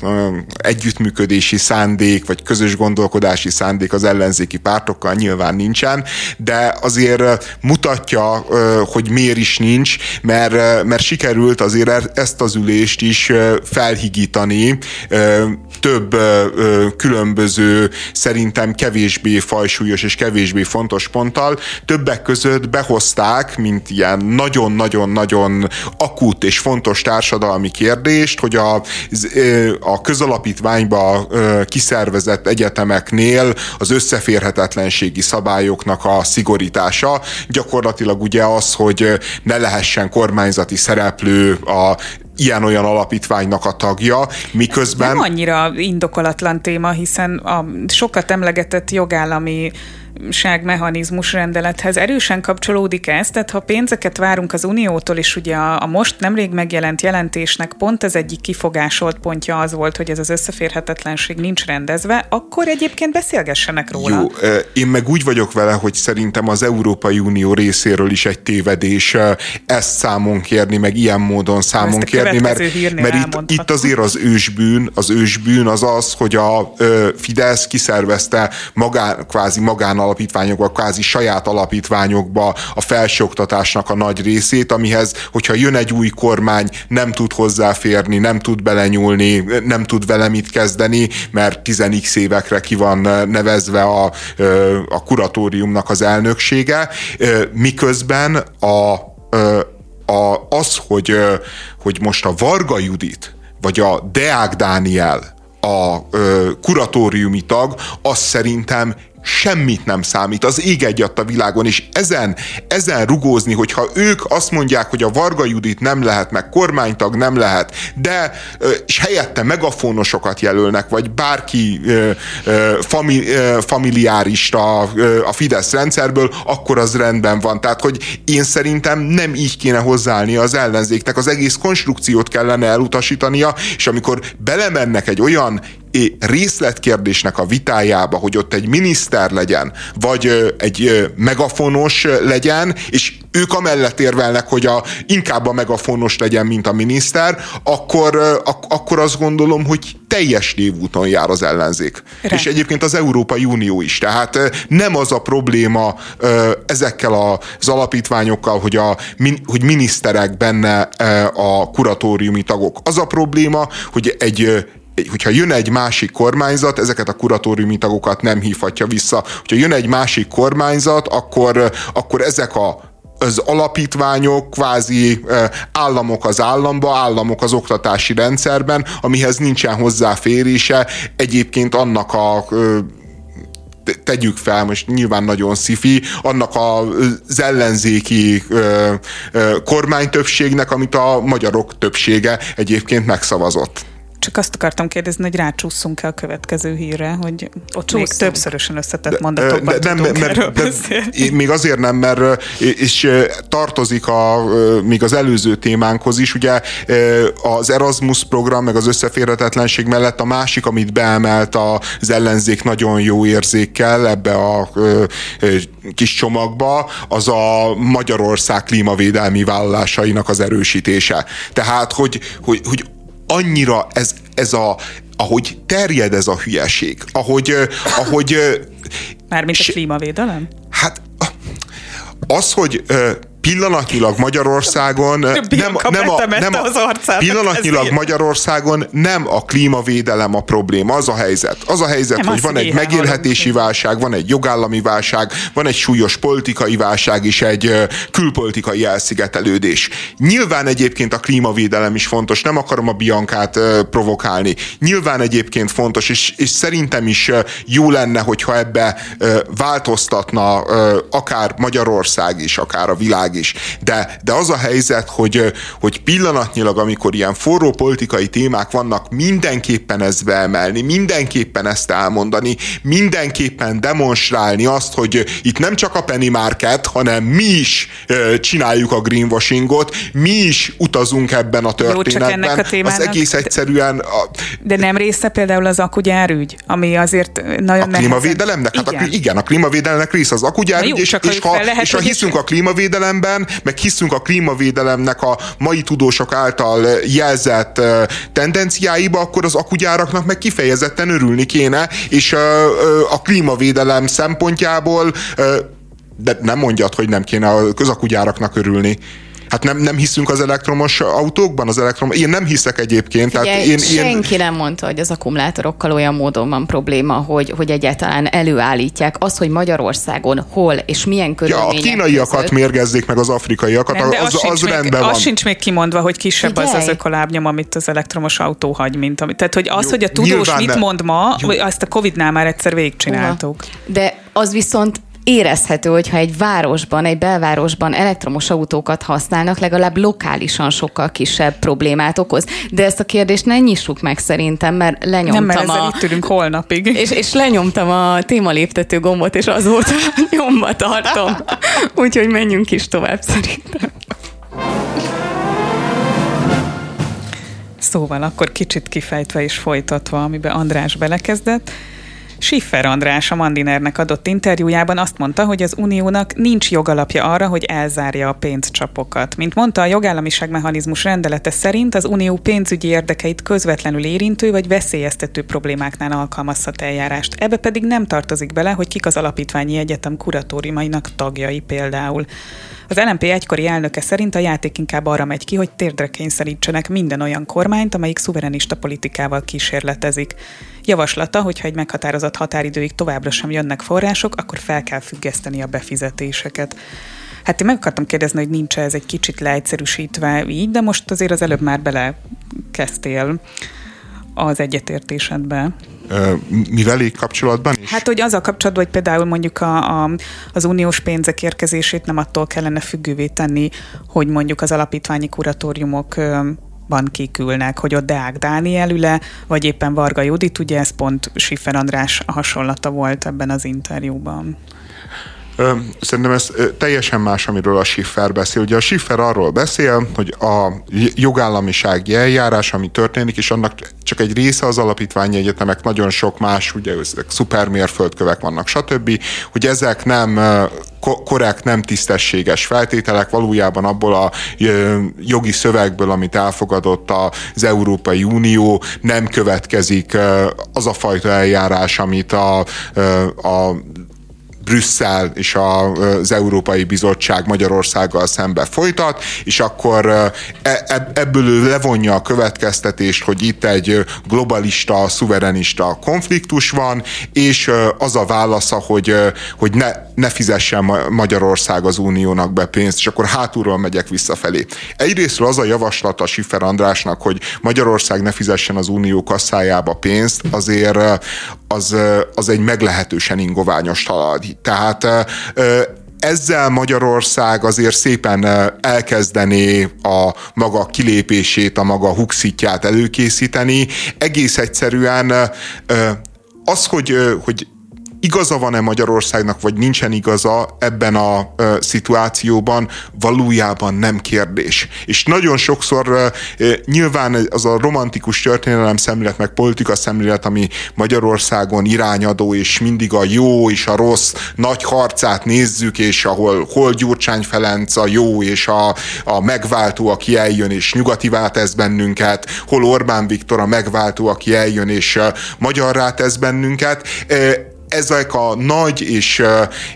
Speaker 2: együttműködési szándék, vagy közös gondolkodási szándék az ellenzéki pártokkal nyilván nincsen, de azért mutatja, hogy miért is nincs, mert, mert sikerült azért e-, ezt az ülést is felhigítani több különböző, szerintem kevésbé fajsúlyos és kevésbé fontos ponttal. Többek között behozták, mint ilyen nagyon-nagyon-nagyon akut és fontos társadalmi kérdést, hogy a a közalapítványba kiszervezett egyetemeknél az összeférhetetlenségi szabályoknak a szigorítása. Gyakorlatilag ugye az, hogy ne lehessen kormányzati szereplő a ilyen-olyan alapítványnak a tagja, miközben...
Speaker 3: Nem annyira indokolatlan téma, hiszen a sokat emlegetett jogállami mechanizmus rendelethez erősen kapcsolódik ez, tehát ha pénzeket várunk az Uniótól, és ugye a, a most nemrég megjelent jelentésnek pont az egyik kifogásolt pontja az volt, hogy ez az összeférhetetlenség nincs rendezve, akkor egyébként beszélgessenek róla. Jó,
Speaker 2: én meg úgy vagyok vele, hogy szerintem az Európai Unió részéről is egy tévedés ezt számon kérni, meg ilyen módon számon kérni, mert, mert itt, itt azért az ősbűn, az ősbűn az az, hogy a Fidesz kiszervezte magán, kvázi magán alapítványokba, kvázi saját alapítványokba a felsőoktatásnak a nagy részét, amihez, hogyha jön egy új kormány, nem tud hozzáférni, nem tud belenyúlni, nem tud vele mit kezdeni, mert 10 évekre ki van nevezve a, a kuratóriumnak az elnöksége, miközben a, a, az, hogy, hogy most a Varga Judit, vagy a Deák Dániel a kuratóriumi tag, az szerintem semmit nem számít, az ég egyat a világon, és ezen, ezen rugózni, hogyha ők azt mondják, hogy a Varga Judit nem lehet, meg kormánytag nem lehet, de és helyette megafonosokat jelölnek, vagy bárki fami, familiárista a Fidesz rendszerből, akkor az rendben van. Tehát, hogy én szerintem nem így kéne hozzáállni az ellenzéknek, az egész konstrukciót kellene elutasítania, és amikor belemennek egy olyan részletkérdésnek a vitájába, hogy ott egy miniszter legyen, vagy egy megafonos legyen, és ők amellett érvelnek, hogy a, inkább a megafonos legyen, mint a miniszter, akkor, ak, akkor azt gondolom, hogy teljes névúton jár az ellenzék. Re. És egyébként az Európai Unió is. Tehát nem az a probléma ezekkel az alapítványokkal, hogy, a, hogy miniszterek benne a kuratóriumi tagok. Az a probléma, hogy egy hogyha jön egy másik kormányzat, ezeket a kuratóriumi tagokat nem hívhatja vissza. Hogyha jön egy másik kormányzat, akkor, akkor ezek a az alapítványok kvázi államok az államba, államok az oktatási rendszerben, amihez nincsen hozzáférése. Egyébként annak a tegyük fel, most nyilván nagyon szifi, annak az ellenzéki kormánytöbbségnek, amit a magyarok többsége egyébként megszavazott.
Speaker 3: Csak azt akartam kérdezni, hogy rácsúszunk-e a következő hírre, hogy ott még többszörösen összetett mondatokban de, nem, tudunk mert, de,
Speaker 2: Még azért nem, mert és tartozik a, még az előző témánkhoz is, ugye az Erasmus program, meg az összeférhetetlenség mellett a másik, amit beemelt az ellenzék nagyon jó érzékkel ebbe a kis csomagba, az a Magyarország klímavédelmi vállalásainak az erősítése. Tehát, hogy, hogy, hogy annyira ez, ez a, ahogy terjed ez a hülyeség, ahogy, ahogy
Speaker 3: Mármint a klímavédelem?
Speaker 2: Hát az, hogy pillanatnyilag Magyarországon nem, nem, a, nem a, az pillanatnyilag Magyarországon nem a klímavédelem a probléma, az a helyzet. Az a helyzet, nem hogy van egy megélhetési válság, van egy jogállami válság, van egy súlyos politikai válság és egy külpolitikai elszigetelődés. Nyilván egyébként a klímavédelem is fontos, nem akarom a Biankát provokálni. Nyilván egyébként fontos, és, és szerintem is jó lenne, hogyha ebbe változtatna akár Magyarország is, akár a világ is. De, de az a helyzet, hogy, hogy pillanatnyilag, amikor ilyen forró politikai témák vannak, mindenképpen ezt beemelni, mindenképpen ezt elmondani, mindenképpen demonstrálni azt, hogy itt nem csak a penny market, hanem mi is csináljuk a greenwashingot, mi is utazunk ebben a történetben. Jó, a témának, az egész egyszerűen... A,
Speaker 3: de nem része például az akugyárügy, ami azért nagyon
Speaker 2: A klímavédelemnek? Hát igen. A, igen, a klímavédelemnek része az akugyárügy, és, és, ha, és ha hiszünk a klímavédelemben, szemben, meg hiszünk a klímavédelemnek a mai tudósok által jelzett tendenciáiba, akkor az akugyáraknak meg kifejezetten örülni kéne, és a klímavédelem szempontjából de nem mondjad, hogy nem kéne a közakugyáraknak örülni. Hát nem, nem hiszünk az elektromos autókban? Az elektrom... Én nem hiszek egyébként.
Speaker 1: Figyelj, tehát én, senki én... nem mondta, hogy az akkumulátorokkal olyan módon van probléma, hogy, hogy egyáltalán előállítják azt, hogy Magyarországon hol és milyen körülmények
Speaker 2: Ja, a kínaiakat között... mérgezzék meg az afrikaiakat, nem, az, az, az
Speaker 3: még,
Speaker 2: rendben
Speaker 3: van. Az sincs még kimondva, hogy kisebb Figyelj. az az ökolábnyom, amit az elektromos autó hagy, mint amit. Tehát, hogy az, Jó, hogy a tudós mit ne... mond ma, Jó. azt a Covid-nál már egyszer végigcsináltuk.
Speaker 1: De az viszont érezhető, hogyha egy városban, egy belvárosban elektromos autókat használnak, legalább lokálisan sokkal kisebb problémát okoz. De ezt a kérdést ne nyissuk meg szerintem, mert lenyomtam
Speaker 3: Nem, mert
Speaker 1: a...
Speaker 3: itt ülünk holnapig. (laughs)
Speaker 1: És, és lenyomtam a témaléptető gombot, és azóta (laughs) nyomba tartom. (laughs) Úgyhogy menjünk is tovább szerintem.
Speaker 3: Szóval akkor kicsit kifejtve és folytatva, amiben András belekezdett, Schiffer András a Mandinernek adott interjújában azt mondta, hogy az uniónak nincs jogalapja arra, hogy elzárja a pénzcsapokat. Mint mondta, a jogállamiság mechanizmus rendelete szerint az unió pénzügyi érdekeit közvetlenül érintő vagy veszélyeztető problémáknál alkalmazhat eljárást. Ebbe pedig nem tartozik bele, hogy kik az alapítványi egyetem kuratóriumainak tagjai például. Az LNP egykori elnöke szerint a játék inkább arra megy ki, hogy térdre kényszerítsenek minden olyan kormányt, amelyik szuverenista politikával kísérletezik. Javaslata, hogyha egy meghatározott határidőig továbbra sem jönnek források, akkor fel kell függeszteni a befizetéseket. Hát én meg akartam kérdezni, hogy nincs ez egy kicsit leegyszerűsítve így, de most azért az előbb már belekezdtél az egyetértésedbe.
Speaker 2: Mivel így kapcsolatban is?
Speaker 3: Hát, hogy az a kapcsolatban, hogy például mondjuk a, a, az uniós pénzek érkezését nem attól kellene függővé tenni, hogy mondjuk az alapítványi kuratóriumok ban kikülnek, hogy ott Deák Dániel üle, vagy éppen Varga Judit, ugye ez pont Siffer András hasonlata volt ebben az interjúban.
Speaker 2: Szerintem ez teljesen más, amiről a Schiffer beszél. Ugye a Schiffer arról beszél, hogy a jogállamisági eljárás, ami történik, és annak csak egy része az alapítványi egyetemek, nagyon sok más, ugye ezek szupermérföldkövek vannak, stb., hogy ezek nem korrekt, nem tisztességes feltételek, valójában abból a jogi szövegből, amit elfogadott az Európai Unió, nem következik az a fajta eljárás, amit a, a Brüsszel és az Európai Bizottság Magyarországgal szembe folytat, és akkor e, e, ebből ő levonja a következtetést, hogy itt egy globalista, szuverenista konfliktus van, és az a válasza, hogy, hogy ne, ne fizessen Magyarország az uniónak be pénzt, és akkor hátulról megyek visszafelé. Egyrésztről az a javaslat a Siffer Andrásnak, hogy Magyarország ne fizessen az unió kasszájába pénzt, azért az, az egy meglehetősen ingoványos talaj. Tehát ezzel Magyarország azért szépen elkezdené a maga kilépését, a maga huxitját előkészíteni. Egész egyszerűen az, hogy, hogy igaza van-e Magyarországnak, vagy nincsen igaza ebben a ö, szituációban, valójában nem kérdés. És nagyon sokszor ö, nyilván az a romantikus történelem szemlélet, meg politika szemlélet, ami Magyarországon irányadó, és mindig a jó és a rossz nagy harcát nézzük, és ahol hol Gyurcsány Ferenc a jó és a, a megváltó, aki eljön, és nyugativá tesz bennünket, hol Orbán Viktor a megváltó, aki eljön, és magyarrá tesz bennünket ezek a nagy és,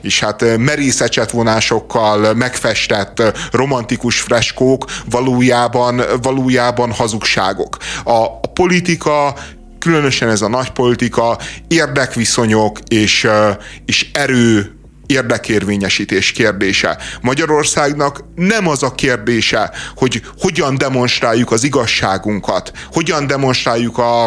Speaker 2: és hát merész ecsetvonásokkal megfestett romantikus freskók valójában, valójában hazugságok. A, a politika különösen ez a nagy politika, érdekviszonyok és, és erő érdekérvényesítés kérdése. Magyarországnak nem az a kérdése, hogy hogyan demonstráljuk az igazságunkat, hogyan demonstráljuk a,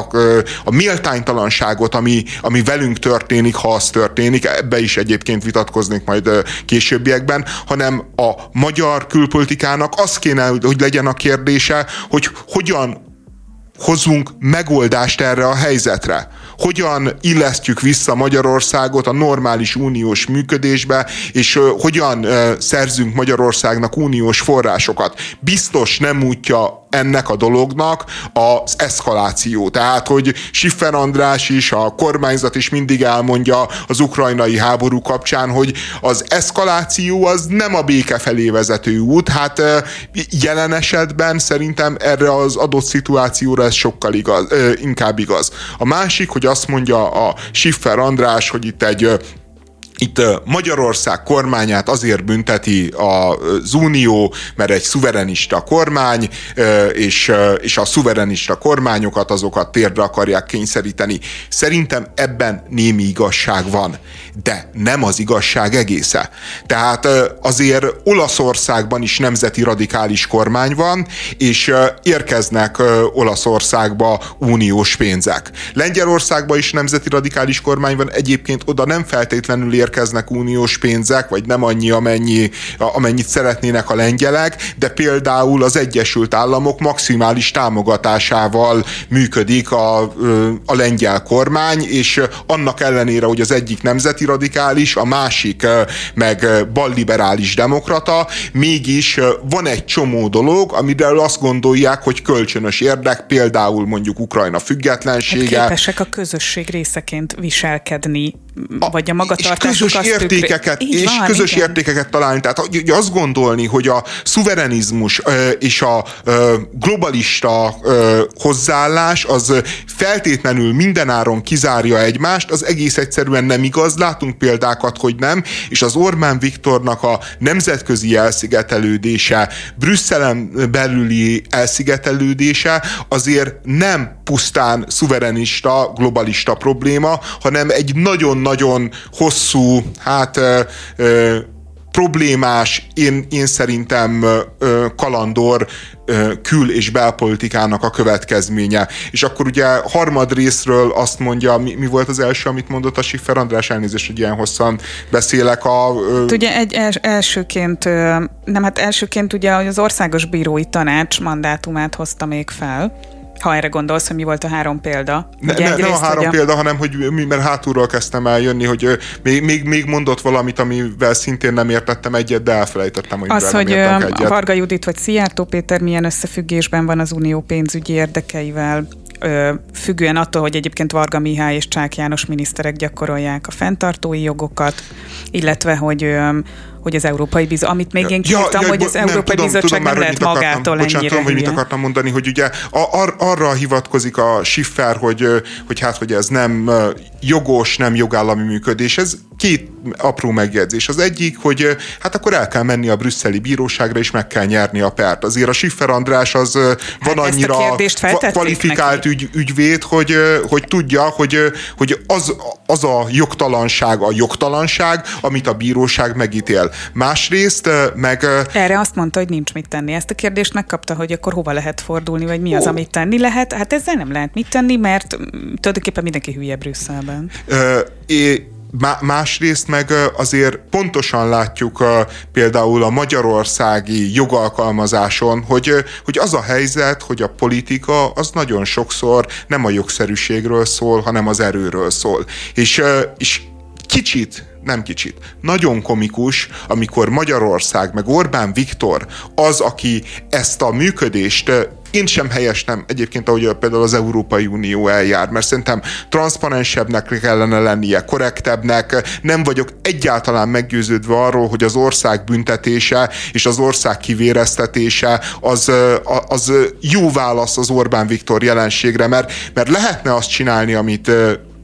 Speaker 2: a méltánytalanságot, ami, ami velünk történik, ha az történik, ebbe is egyébként vitatkoznék majd későbbiekben, hanem a magyar külpolitikának az kéne, hogy legyen a kérdése, hogy hogyan hozunk megoldást erre a helyzetre hogyan illesztjük vissza Magyarországot a normális uniós működésbe, és hogyan szerzünk Magyarországnak uniós forrásokat. Biztos nem útja ennek a dolognak az eszkaláció. Tehát, hogy Siffer András is, a kormányzat is mindig elmondja az ukrajnai háború kapcsán, hogy az eszkaláció az nem a béke felé vezető út. Hát jelen esetben szerintem erre az adott szituációra ez sokkal igaz, inkább igaz. A másik, hogy azt mondja a Siffer András, hogy itt egy itt Magyarország kormányát azért bünteti az Unió, mert egy szuverenista kormány, és, és a szuverenista kormányokat azokat térdre akarják kényszeríteni. Szerintem ebben némi igazság van, de nem az igazság egésze. Tehát azért Olaszországban is nemzeti radikális kormány van, és érkeznek Olaszországba uniós pénzek. Lengyelországban is nemzeti radikális kormány van, egyébként oda nem feltétlenül ér érkeznek uniós pénzek, vagy nem annyi, amennyi, amennyit szeretnének a lengyelek, de például az Egyesült Államok maximális támogatásával működik a, a lengyel kormány, és annak ellenére, hogy az egyik nemzeti radikális, a másik meg balliberális demokrata, mégis van egy csomó dolog, amiről azt gondolják, hogy kölcsönös érdek, például mondjuk Ukrajna függetlensége. Hát
Speaker 3: képesek a közösség részeként viselkedni, vagy a magatartás
Speaker 2: közös értékeket, és van, közös igen. értékeket találni. Tehát ugye azt gondolni, hogy a szuverenizmus és a globalista hozzáállás az feltétlenül mindenáron kizárja egymást, az egész egyszerűen nem igaz. Látunk példákat, hogy nem, és az Orbán Viktornak a nemzetközi elszigetelődése, Brüsszelen belüli elszigetelődése azért nem pusztán szuverenista, globalista probléma, hanem egy nagyon-nagyon hosszú hát problémás, én, én szerintem kalandor kül- és belpolitikának a következménye. És akkor ugye harmad részről azt mondja, mi, mi volt az első, amit mondott a Siffer András, elnézést, hogy ilyen hosszan beszélek a...
Speaker 3: Ö... Ugye egy els, elsőként, nem hát elsőként ugye az Országos Bírói Tanács mandátumát hozta még fel, Ha erre gondolsz, hogy mi volt a három példa.
Speaker 2: Ne, ne, nem a három a... példa, hanem hogy mi, mert hátulról kezdtem el jönni, hogy még, még, még mondott valamit, amivel szintén nem értettem egyet, de elfelejtettem, hogy
Speaker 3: Az, hogy nem egyet. Varga Judit vagy Szijjártó Péter milyen összefüggésben van az unió pénzügyi érdekeivel, függően attól, hogy egyébként Varga Mihály és Csák János miniszterek gyakorolják a fenntartói jogokat, illetve hogy hogy az Európai Bizottság, amit még én kírtam, ja, ja, hogy az nem, Európai tudom, Bizottság tudom, nem lehet magától akartam, ennyire bocsánat, tudom,
Speaker 2: hogy mit akartam mondani, hogy ugye ar, arra hivatkozik a Schiffer, hogy, hogy hát, hogy ez nem jogos, nem jogállami működés. Ez két apró megjegyzés. Az egyik, hogy hát akkor el kell menni a brüsszeli bíróságra, és meg kell nyerni a pert. Azért a Schiffer András az hát van annyira kvalifikált ügy, ügyvéd, hogy, hogy tudja, hogy, hogy az, az a jogtalanság a jogtalanság, amit a bíróság megítél. Másrészt meg...
Speaker 3: Erre azt mondta, hogy nincs mit tenni. Ezt a kérdést megkapta, hogy akkor hova lehet fordulni, vagy mi az, amit tenni lehet. Hát ezzel nem lehet mit tenni, mert mm, tulajdonképpen mindenki hülye Brüsszelben.
Speaker 2: Ö, é, Másrészt meg azért pontosan látjuk például a magyarországi jogalkalmazáson, hogy, hogy az a helyzet, hogy a politika az nagyon sokszor nem a jogszerűségről szól, hanem az erőről szól. És, és kicsit nem kicsit, nagyon komikus, amikor Magyarország, meg Orbán Viktor az, aki ezt a működést én sem helyestem egyébként, ahogy például az Európai Unió eljár, mert szerintem transzparensebbnek kellene lennie, korrektebbnek. Nem vagyok egyáltalán meggyőződve arról, hogy az ország büntetése és az ország kivéreztetése az, az jó válasz az Orbán Viktor jelenségre, mert, mert lehetne azt csinálni, amit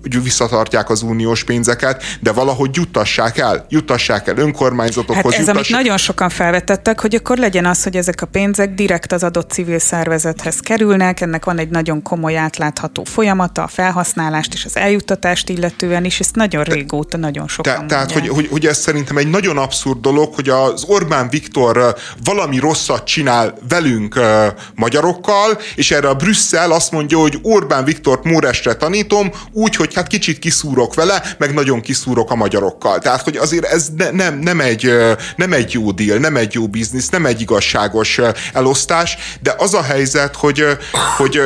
Speaker 2: visszatartják az uniós pénzeket, de valahogy juttassák el, juttassák el önkormányzatokhoz.
Speaker 3: Hát ez, amit nagyon sokan felvetettek, hogy akkor legyen az, hogy ezek a pénzek direkt az adott civil szervezethez kerülnek, ennek van egy nagyon komoly átlátható folyamata, a felhasználást és az eljuttatást illetően is, ezt nagyon régóta nagyon sokan Te,
Speaker 2: Tehát, hogy, hogy, hogy ez szerintem egy nagyon abszurd dolog, hogy az Orbán Viktor valami rosszat csinál velünk magyarokkal, és erre a Brüsszel azt mondja, hogy Orbán Viktort Móresre tanítom, úgy, hogy hogy hát kicsit kiszúrok vele, meg nagyon kiszúrok a magyarokkal. Tehát, hogy azért ez ne, nem, nem, egy, nem egy jó deal, nem egy jó biznisz, nem egy igazságos elosztás, de az a helyzet, hogy, hogy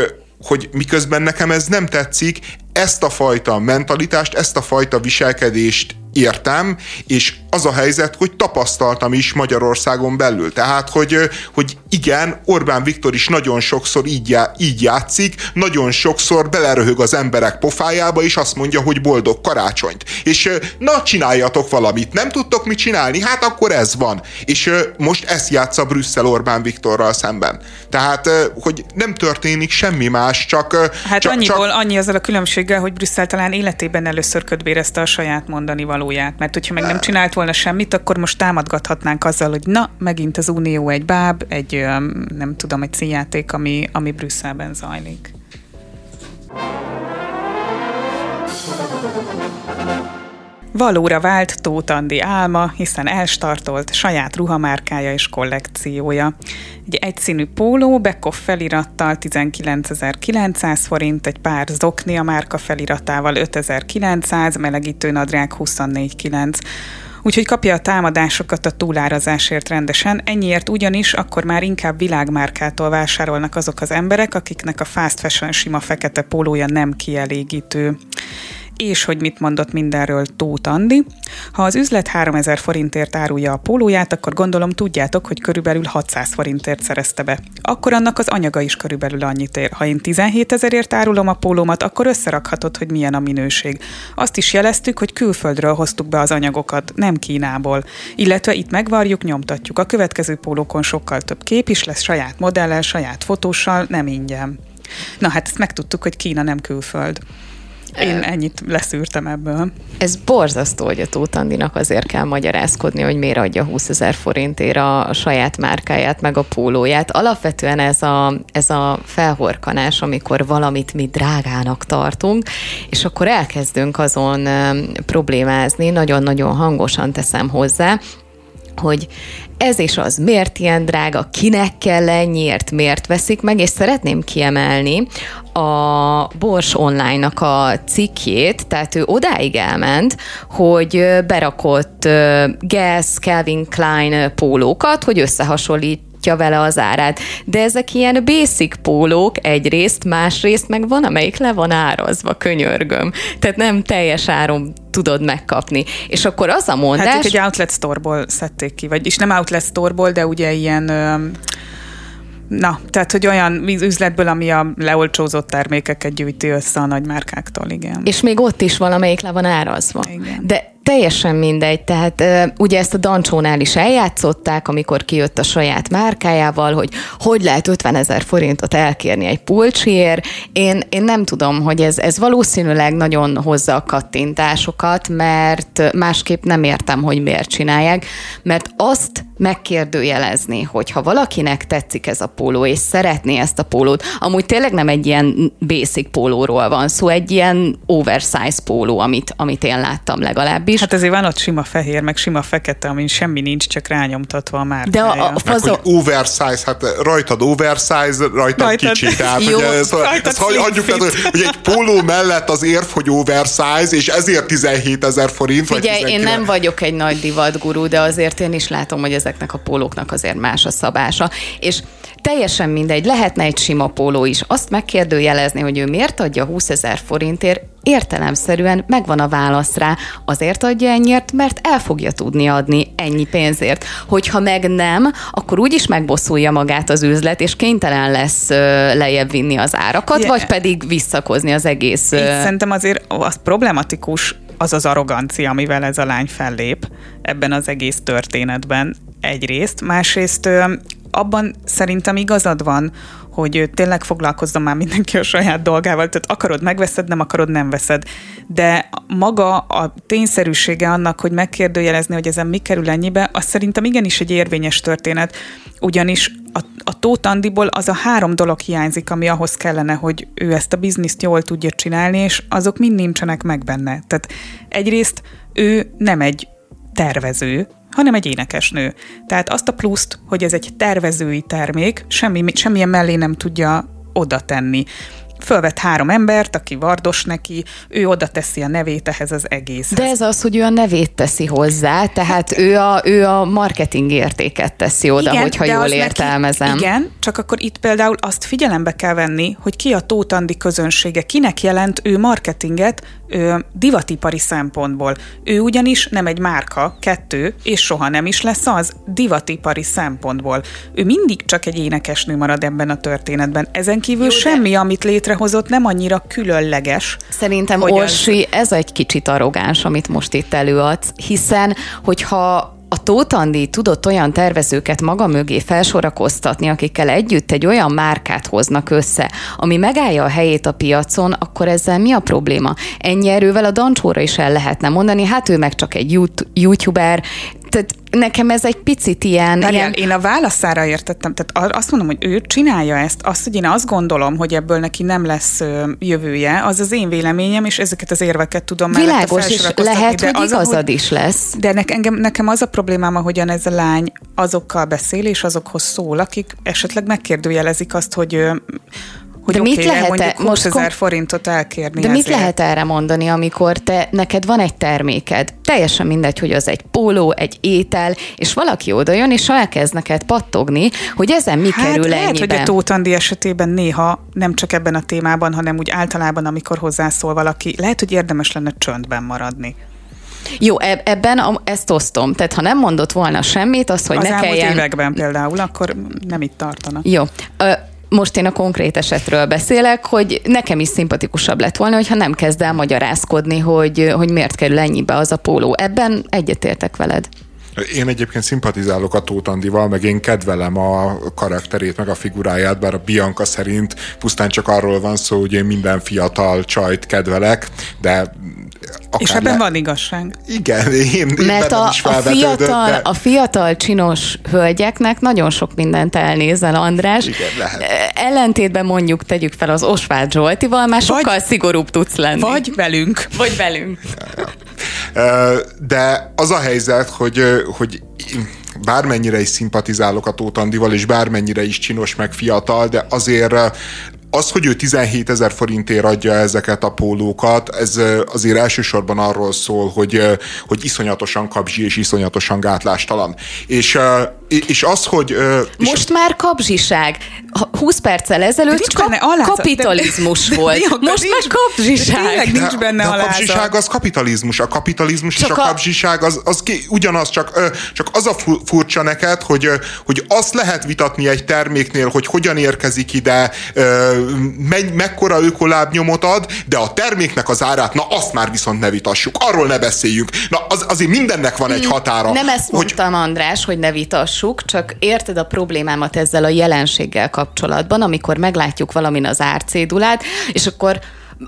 Speaker 2: hogy miközben nekem ez nem tetszik, ezt a fajta mentalitást, ezt a fajta viselkedést értem, és az a helyzet, hogy tapasztaltam is Magyarországon belül. Tehát, hogy, hogy igen, Orbán Viktor is nagyon sokszor így, já, így játszik, nagyon sokszor beleröhög az emberek pofájába, és azt mondja, hogy boldog karácsonyt. És na, csináljatok valamit. Nem tudtok mit csinálni? Hát akkor ez van. És most ezt játsza Brüsszel Orbán Viktorral szemben. Tehát, hogy nem történik semmi más, csak...
Speaker 3: Hát
Speaker 2: csak,
Speaker 3: annyiból, csak... annyi azzal a különbséggel, hogy Brüsszel talán életében először ködbérezte a saját mondani valóját. Mert hogyha meg nem csinált volna semmit, akkor most támadgathatnánk azzal, hogy na, megint az Unió egy báb, egy nem tudom, egy színjáték, ami, ami Brüsszelben zajlik. Valóra vált Tóth Andi álma, hiszen elstartolt saját ruhamárkája és kollekciója. Egy egyszínű póló Bekoff felirattal 19.900 forint, egy pár zokni a márka feliratával 5.900, melegítő nadrág 24.900. Úgyhogy kapja a támadásokat a túlárazásért rendesen, ennyiért ugyanis akkor már inkább világmárkától vásárolnak azok az emberek, akiknek a fast fashion sima fekete pólója nem kielégítő és hogy mit mondott mindenről Tóth Andi. Ha az üzlet 3000 forintért árulja a pólóját, akkor gondolom tudjátok, hogy körülbelül 600 forintért szerezte be. Akkor annak az anyaga is körülbelül annyit ér. Ha én 17 ezerért árulom a pólómat, akkor összerakhatod, hogy milyen a minőség. Azt is jeleztük, hogy külföldről hoztuk be az anyagokat, nem Kínából. Illetve itt megvarjuk, nyomtatjuk. A következő pólókon sokkal több kép is lesz, saját modellel, saját fotóssal, nem ingyen. Na hát ezt megtudtuk, hogy Kína nem külföld. Én ennyit leszűrtem ebből.
Speaker 1: Ez borzasztó, hogy a Tóth azért kell magyarázkodni, hogy miért adja 20 ezer forintért a saját márkáját, meg a pólóját. Alapvetően ez a, ez a felhorkanás, amikor valamit mi drágának tartunk, és akkor elkezdünk azon problémázni, nagyon-nagyon hangosan teszem hozzá, hogy ez és az miért ilyen drága, kinek kell ennyiért, miért veszik meg, és szeretném kiemelni a Bors Online-nak a cikkjét, tehát ő odáig elment, hogy berakott Guess, Calvin Klein pólókat, hogy összehasonlít alakítja vele az árát. De ezek ilyen basic pólók egyrészt, másrészt meg van, amelyik le van árazva, könyörgöm. Tehát nem teljes áron tudod megkapni. És akkor az a mondás... Hát
Speaker 3: egy outlet store-ból szedték ki, vagyis nem outlet store-ból, de ugye ilyen... Na, tehát, hogy olyan üzletből, ami a leolcsózott termékeket gyűjti össze a nagymárkáktól, igen.
Speaker 1: És még ott is valamelyik le van árazva. Igen. De Teljesen mindegy, tehát ugye ezt a Dancsónál is eljátszották, amikor kijött a saját márkájával, hogy hogy lehet 50 ezer forintot elkérni egy pulcsiért. Én, én nem tudom, hogy ez, ez valószínűleg nagyon hozza a kattintásokat, mert másképp nem értem, hogy miért csinálják, mert azt megkérdőjelezni, hogy ha valakinek tetszik ez a póló, és szeretné ezt a pólót, amúgy tényleg nem egy ilyen basic pólóról van szó, egy ilyen oversize póló, amit, amit én láttam legalábbis
Speaker 3: is. Hát azért van ott sima fehér, meg sima fekete, amin semmi nincs, csak rányomtatva a már.
Speaker 2: De a, a fazo... meg, hogy oversize, hát rajtad oversize, rajtad, rajtad kicsi. Tehát, Jó, hogy ez, rajtad ezt hagyjuk, tehát, hogy egy póló mellett az érv, hogy oversize, és ezért 17 ezer forint.
Speaker 1: Figyelj, vagy én nem vagyok egy nagy divatgurú, de azért én is látom, hogy ezeknek a pólóknak azért más a szabása. És teljesen mindegy, lehetne egy sima póló is. Azt megkérdőjelezni, hogy ő miért adja 20 ezer forintért, értelemszerűen megvan a válasz rá. Azért adja ennyiért, mert el fogja tudni adni ennyi pénzért. Hogyha meg nem, akkor úgyis megbosszulja magát az üzlet, és kénytelen lesz lejjebb vinni az árakat, yeah. vagy pedig visszakozni az egész.
Speaker 3: Ö... szerintem azért az problematikus az az arrogancia, amivel ez a lány fellép ebben az egész történetben egyrészt. Másrészt abban szerintem igazad van, hogy tényleg foglalkozzon már mindenki a saját dolgával, tehát akarod, megveszed, nem akarod, nem veszed. De maga a tényszerűsége annak, hogy megkérdőjelezni, hogy ezen mi kerül ennyibe, az szerintem igenis egy érvényes történet, ugyanis a, a Tóth Andiból az a három dolog hiányzik, ami ahhoz kellene, hogy ő ezt a bizniszt jól tudja csinálni, és azok mind nincsenek meg benne. Tehát egyrészt ő nem egy tervező, hanem egy énekesnő. Tehát azt a pluszt, hogy ez egy tervezői termék, semmi, semmilyen mellé nem tudja oda tenni fölvett három embert, aki vardos neki, ő oda teszi a nevét ehhez az egész.
Speaker 1: De ez az, hogy ő a nevét teszi hozzá, tehát ő a, ő a marketing értéket teszi oda, igen, hogyha jól értelmezem.
Speaker 3: Neki, igen, csak akkor itt például azt figyelembe kell venni, hogy ki a Tótandi közönsége, kinek jelent ő marketinget ő, divatipari szempontból. Ő ugyanis nem egy márka, kettő, és soha nem is lesz az divatipari szempontból. Ő mindig csak egy énekesnő marad ebben a történetben. Ezen kívül Jó, semmi, de... amit létre létrehozott nem annyira különleges.
Speaker 1: Szerintem Orsi, az... ez egy kicsit arrogáns, amit most itt előadsz, hiszen hogyha a Tótandi tudott olyan tervezőket maga mögé felsorakoztatni, akikkel együtt egy olyan márkát hoznak össze, ami megállja a helyét a piacon, akkor ezzel mi a probléma? Ennyi erővel a Dancsóra is el lehetne mondani, hát ő meg csak egy youtuber, tehát nekem ez egy picit ilyen...
Speaker 3: Várjál, ilyen... én a válaszára értettem, tehát azt mondom, hogy ő csinálja ezt, azt, hogy én azt gondolom, hogy ebből neki nem lesz jövője, az az én véleményem, és ezeket az érveket tudom
Speaker 1: Világos, és lehet, de hogy az, igazad hogy, is lesz.
Speaker 3: De ne, engem, nekem az a problémám, ahogyan ez a lány azokkal beszél, és azokhoz szól, akik esetleg megkérdőjelezik azt, hogy hogy de okay, mit lehet mondjuk 20 most ezer forintot elkérni
Speaker 1: De ezért. mit lehet erre mondani, amikor te, neked van egy terméked, teljesen mindegy, hogy az egy póló, egy étel, és valaki oda jön, és elkezd neked pattogni, hogy ezen mi hát kerül lehet,
Speaker 3: ennyiben. hogy a Tóth Andi esetében néha, nem csak ebben a témában, hanem úgy általában, amikor hozzászól valaki, lehet, hogy érdemes lenne csöndben maradni.
Speaker 1: Jó, ebben a, ezt osztom. Tehát ha nem mondott volna semmit, az, hogy
Speaker 3: az
Speaker 1: ne kelljen...
Speaker 3: években például, akkor nem itt tartana.
Speaker 1: Jó most én a konkrét esetről beszélek, hogy nekem is szimpatikusabb lett volna, hogyha nem kezd el magyarázkodni, hogy, hogy miért kerül ennyibe az a póló. Ebben egyetértek veled.
Speaker 2: Én egyébként szimpatizálok a Tóth Andival, meg én kedvelem a karakterét, meg a figuráját, bár a Bianca szerint pusztán csak arról van szó, hogy én minden fiatal csajt kedvelek, de
Speaker 3: és ebben le... van igazság.
Speaker 2: Igen, én, én
Speaker 1: Mert a,
Speaker 2: is
Speaker 1: a, fiatal, de... a fiatal csinos hölgyeknek nagyon sok mindent elnézel, András.
Speaker 2: Igen, lehet.
Speaker 1: Ellentétben mondjuk tegyük fel az Osváth Zsoltival, már sokkal vagy, szigorúbb tudsz lenni.
Speaker 3: Vagy velünk.
Speaker 1: Vagy velünk. Ja,
Speaker 2: ja. De az a helyzet, hogy, hogy bármennyire is szimpatizálok a Tóth Andival, és bármennyire is csinos meg fiatal, de azért az, hogy ő 17 ezer forintért adja ezeket a pólókat, ez azért elsősorban arról szól, hogy, hogy iszonyatosan kapzsi és iszonyatosan gátlástalan. És, és az, hogy...
Speaker 1: Most és már kapzsiság. 20 perccel ezelőtt kap, kapitalizmus de, volt. (laughs) De, Most nincs, már kapzsiság.
Speaker 3: Tényleg nincs benne
Speaker 2: de, de a kapzsiság az kapitalizmus. A kapitalizmus csak és a, a kapzsiság az, az ki, ugyanaz, csak, csak az a furcsa neked, hogy, hogy azt lehet vitatni egy terméknél, hogy hogyan érkezik ide, me, mekkora ökolábnyomot ad, de a terméknek az árát, na azt már viszont ne vitassuk, arról ne beszéljünk. Na az, azért mindennek van egy határa.
Speaker 1: Nem ezt hogy... mondtam, András, hogy ne vitassuk, csak érted a problémámat ezzel a jelenséggel kapcsolatban, amikor meglátjuk valamin az árcédulát, és akkor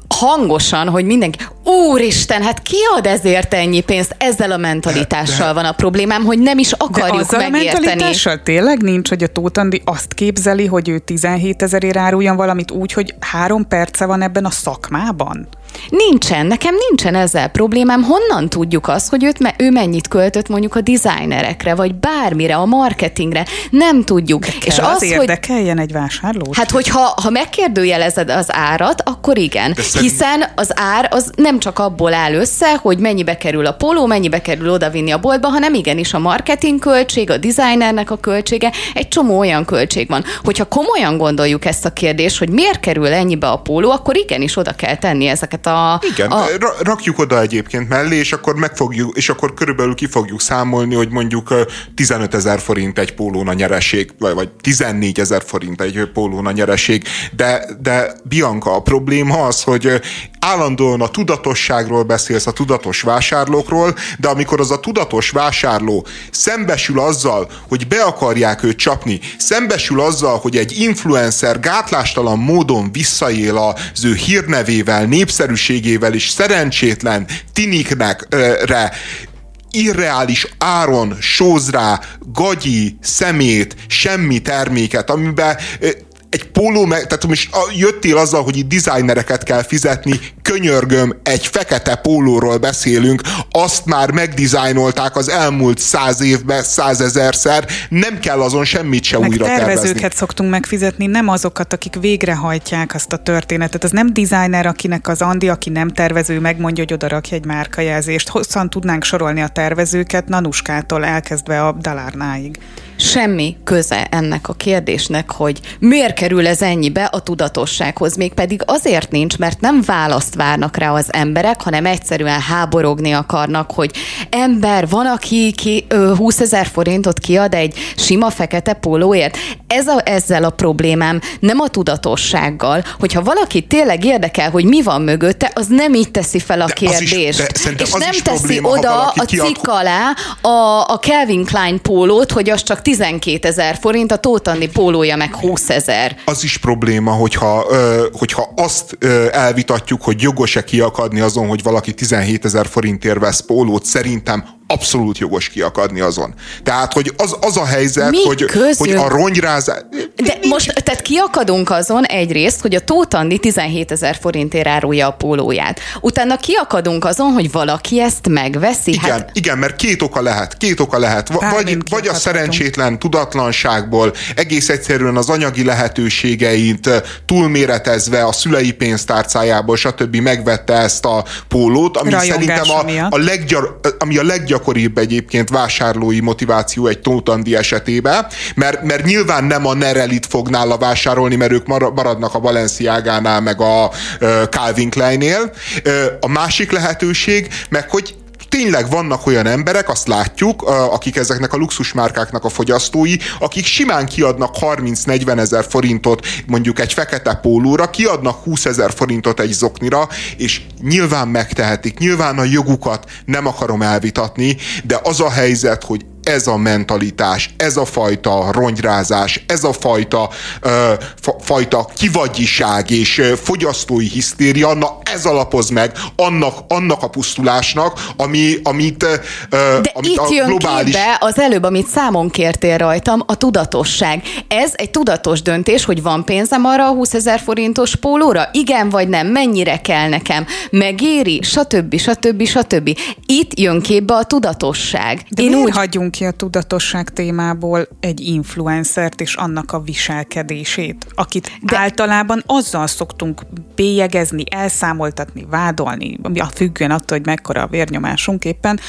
Speaker 1: hangosan, hogy mindenki, úristen, hát ki ad ezért ennyi pénzt? Ezzel a mentalitással van a problémám, hogy nem is akarjuk De megérteni. a mentalitással
Speaker 3: tényleg nincs, hogy a Tótandi azt képzeli, hogy ő 17 ezerért áruljon valamit úgy, hogy három perce van ebben a szakmában?
Speaker 1: Nincsen, nekem nincsen ezzel problémám. Honnan tudjuk azt, hogy őt, ő mennyit költött mondjuk a designerekre, vagy bármire, a marketingre? Nem tudjuk.
Speaker 3: De kell És az, az érdekeljen hogy, egy vásárló.
Speaker 1: Hát, hogyha ha megkérdőjelezed az árat, akkor igen. Hiszen az ár az nem csak abból áll össze, hogy mennyibe kerül a poló, mennyibe kerül odavinni a boltba, hanem igenis a marketing költség, a designernek a költsége, egy csomó olyan költség van. Hogyha komolyan gondoljuk ezt a kérdést, hogy miért kerül ennyibe a póló, akkor igenis oda kell tenni ezeket a...
Speaker 2: Igen, a... rakjuk oda egyébként mellé, és akkor megfogjuk, és akkor körülbelül ki fogjuk számolni, hogy mondjuk 15 ezer forint egy pólóna nyereség, vagy 14 ezer forint egy pólóna nyereség, de, de Bianca, a probléma az, hogy állandóan a tudatosságról beszélsz, a tudatos vásárlókról, de amikor az a tudatos vásárló szembesül azzal, hogy be akarják őt csapni, szembesül azzal, hogy egy influencer gátlástalan módon visszaél az ő hírnevével, népszerűségével és szerencsétlen tiniknek re, irreális áron sóz rá gagyi, szemét, semmi terméket, amiben egy póló, meg, tehát most jöttél azzal, hogy itt designereket kell fizetni, könyörgöm, egy fekete pólóról beszélünk, azt már megdizájnolták az elmúlt száz évben százezerszer, nem kell azon semmit se meg újra tervezőket
Speaker 3: tervezni. szoktunk megfizetni, nem azokat, akik végrehajtják azt a történetet. Az nem designer, akinek az Andi, aki nem tervező, megmondja, hogy oda rakja egy márkajelzést. Hosszan tudnánk sorolni a tervezőket, Nanuskától elkezdve a Dalárnáig
Speaker 1: semmi köze ennek a kérdésnek, hogy miért kerül ez ennyibe a tudatossághoz. Mégpedig azért nincs, mert nem választ várnak rá az emberek, hanem egyszerűen háborogni akarnak, hogy ember, van, aki ki, ö, 20 ezer forintot kiad egy sima fekete pólóért. Ez a, ezzel a problémám, nem a tudatossággal, hogyha valaki tényleg érdekel, hogy mi van mögötte, az nem így teszi fel a de kérdést. Is, és nem teszi probléma, oda a cikk alá a, a Calvin Klein pólót, hogy az csak 12 ezer forint, a Tótani pólója meg 20 ezer.
Speaker 2: Az is probléma, hogyha, hogyha azt elvitatjuk, hogy jogos-e kiakadni azon, hogy valaki 17 ezer forintért vesz pólót, szerintem abszolút jogos kiakadni azon. Tehát, hogy az, az a helyzet, Mi hogy, hogy a ronyrázás...
Speaker 1: De nincs. most, tehát kiakadunk azon egyrészt, hogy a Tótandi 17 ezer forintért árulja a pólóját. Utána kiakadunk azon, hogy valaki ezt megveszi.
Speaker 2: Igen, hát... igen mert két oka lehet. Két oka lehet. Vagy, vagy a szerencsétlen tudatlanságból, egész egyszerűen az anyagi lehetőségeit túlméretezve a szülei pénztárcájából, stb. megvette ezt a pólót, ami Rajongás szerintem a, a, leggyar, ami a leggyar leggyakoribb egyébként vásárlói motiváció egy Tótandi esetében, mert, mert nyilván nem a Nerelit fog nála vásárolni, mert ők maradnak a Balenciágánál, meg a Calvin Kleinnél. A másik lehetőség, meg hogy tényleg vannak olyan emberek, azt látjuk, akik ezeknek a luxusmárkáknak a fogyasztói, akik simán kiadnak 30-40 ezer forintot mondjuk egy fekete pólóra, kiadnak 20 ezer forintot egy zoknira, és nyilván megtehetik, nyilván a jogukat nem akarom elvitatni, de az a helyzet, hogy ez a mentalitás, ez a fajta rongyrázás, ez a fajta, ö, fa, fajta kivagyiság és fogyasztói hisztéria, na ez alapoz meg annak, annak a pusztulásnak, ami, amit, ö,
Speaker 1: De amit itt a jön globális... képbe az előbb, amit számon kértél rajtam, a tudatosság. Ez egy tudatos döntés, hogy van pénzem arra a 20 ezer forintos pólóra? Igen vagy nem? Mennyire kell nekem? Megéri? Stb. stb. stb. Itt jön képbe a tudatosság.
Speaker 3: De Én úgy hagyjunk ki a tudatosság témából egy influencert és annak a viselkedését, akit De... általában azzal szoktunk bélyegezni, elszámoltatni, vádolni, a függően attól, hogy mekkora a vérnyomásunk éppen,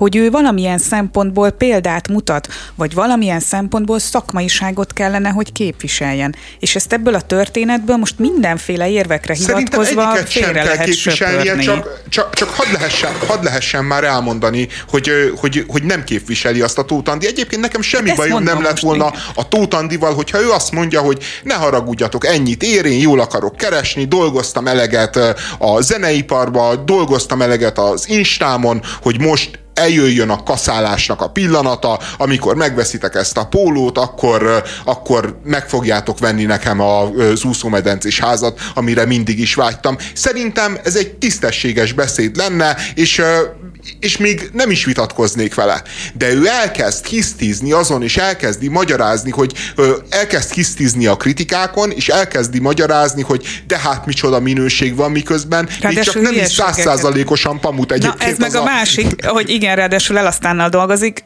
Speaker 3: hogy ő valamilyen szempontból példát mutat, vagy valamilyen szempontból szakmaiságot kellene, hogy képviseljen. És ezt ebből a történetből most mindenféle érvekre hivatkozva félre lehet képviselnie,
Speaker 2: csak, csak, csak hadd, lehessen, hadd lehessen már elmondani, hogy, hogy, hogy nem képviseli azt a Tótandi. Egyébként nekem semmi hát bajom nem lett volna én. a Tótandival, hogyha ő azt mondja, hogy ne haragudjatok, ennyit ér, én jól akarok keresni, dolgoztam eleget a zeneiparba, dolgoztam eleget az Instámon, hogy most eljöjjön a kaszálásnak a pillanata, amikor megveszitek ezt a pólót, akkor, akkor meg fogjátok venni nekem az úszómedencés házat, amire mindig is vágytam. Szerintem ez egy tisztességes beszéd lenne, és és még nem is vitatkoznék vele. De ő elkezd hisztizni azon, és elkezdi magyarázni, hogy ö, elkezd hisztizni a kritikákon, és elkezdi magyarázni, hogy de hát micsoda minőség van, miközben még csak nem is százszázalékosan pamut egyébként.
Speaker 3: Na, ez meg a, a másik, hogy igen, ráadásul elasztánnal dolgozik,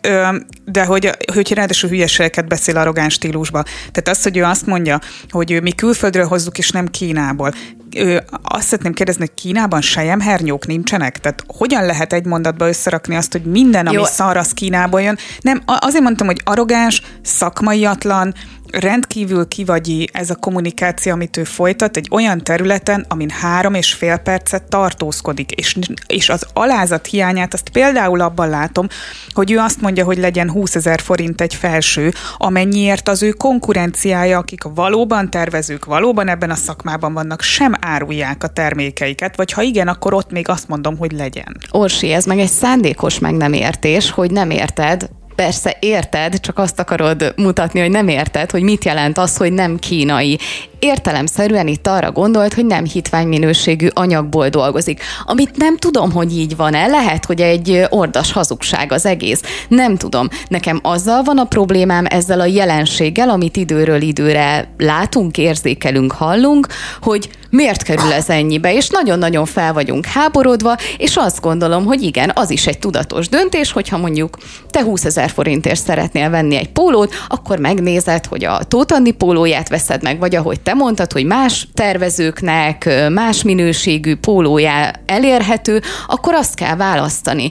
Speaker 3: de hogy, hogy ráadásul hülyeségeket beszél arrogáns stílusba. Tehát az, hogy ő azt mondja, hogy mi külföldről hozzuk, és nem Kínából ő, azt szeretném kérdezni, hogy Kínában sejemhernyók nincsenek? Tehát hogyan lehet egy mondatba összerakni azt, hogy minden, ami Jó. szar, az Kínából jön? Nem, azért mondtam, hogy arrogáns, szakmaiatlan, rendkívül kivagyi ez a kommunikáció, amit ő folytat egy olyan területen, amin három és fél percet tartózkodik, és, és az alázat hiányát azt például abban látom, hogy ő azt mondja, hogy legyen 20 ezer forint egy felső, amennyiért az ő konkurenciája, akik valóban tervezők, valóban ebben a szakmában vannak, sem árulják a termékeiket, vagy ha igen, akkor ott még azt mondom, hogy legyen.
Speaker 1: Orsi, ez meg egy szándékos meg nem értés, hogy nem érted, Persze érted, csak azt akarod mutatni, hogy nem érted, hogy mit jelent az, hogy nem kínai értelemszerűen itt arra gondolt, hogy nem hitványminőségű anyagból dolgozik. Amit nem tudom, hogy így van-e, lehet, hogy egy ordas hazugság az egész. Nem tudom. Nekem azzal van a problémám ezzel a jelenséggel, amit időről időre látunk, érzékelünk, hallunk, hogy miért kerül ez ennyibe, és nagyon-nagyon fel vagyunk háborodva, és azt gondolom, hogy igen, az is egy tudatos döntés, hogyha mondjuk te 20 ezer forintért szeretnél venni egy pólót, akkor megnézed, hogy a Tótandi pólóját veszed meg, vagy ahogy te mondtad, hogy más tervezőknek más minőségű pólójá elérhető, akkor azt kell választani.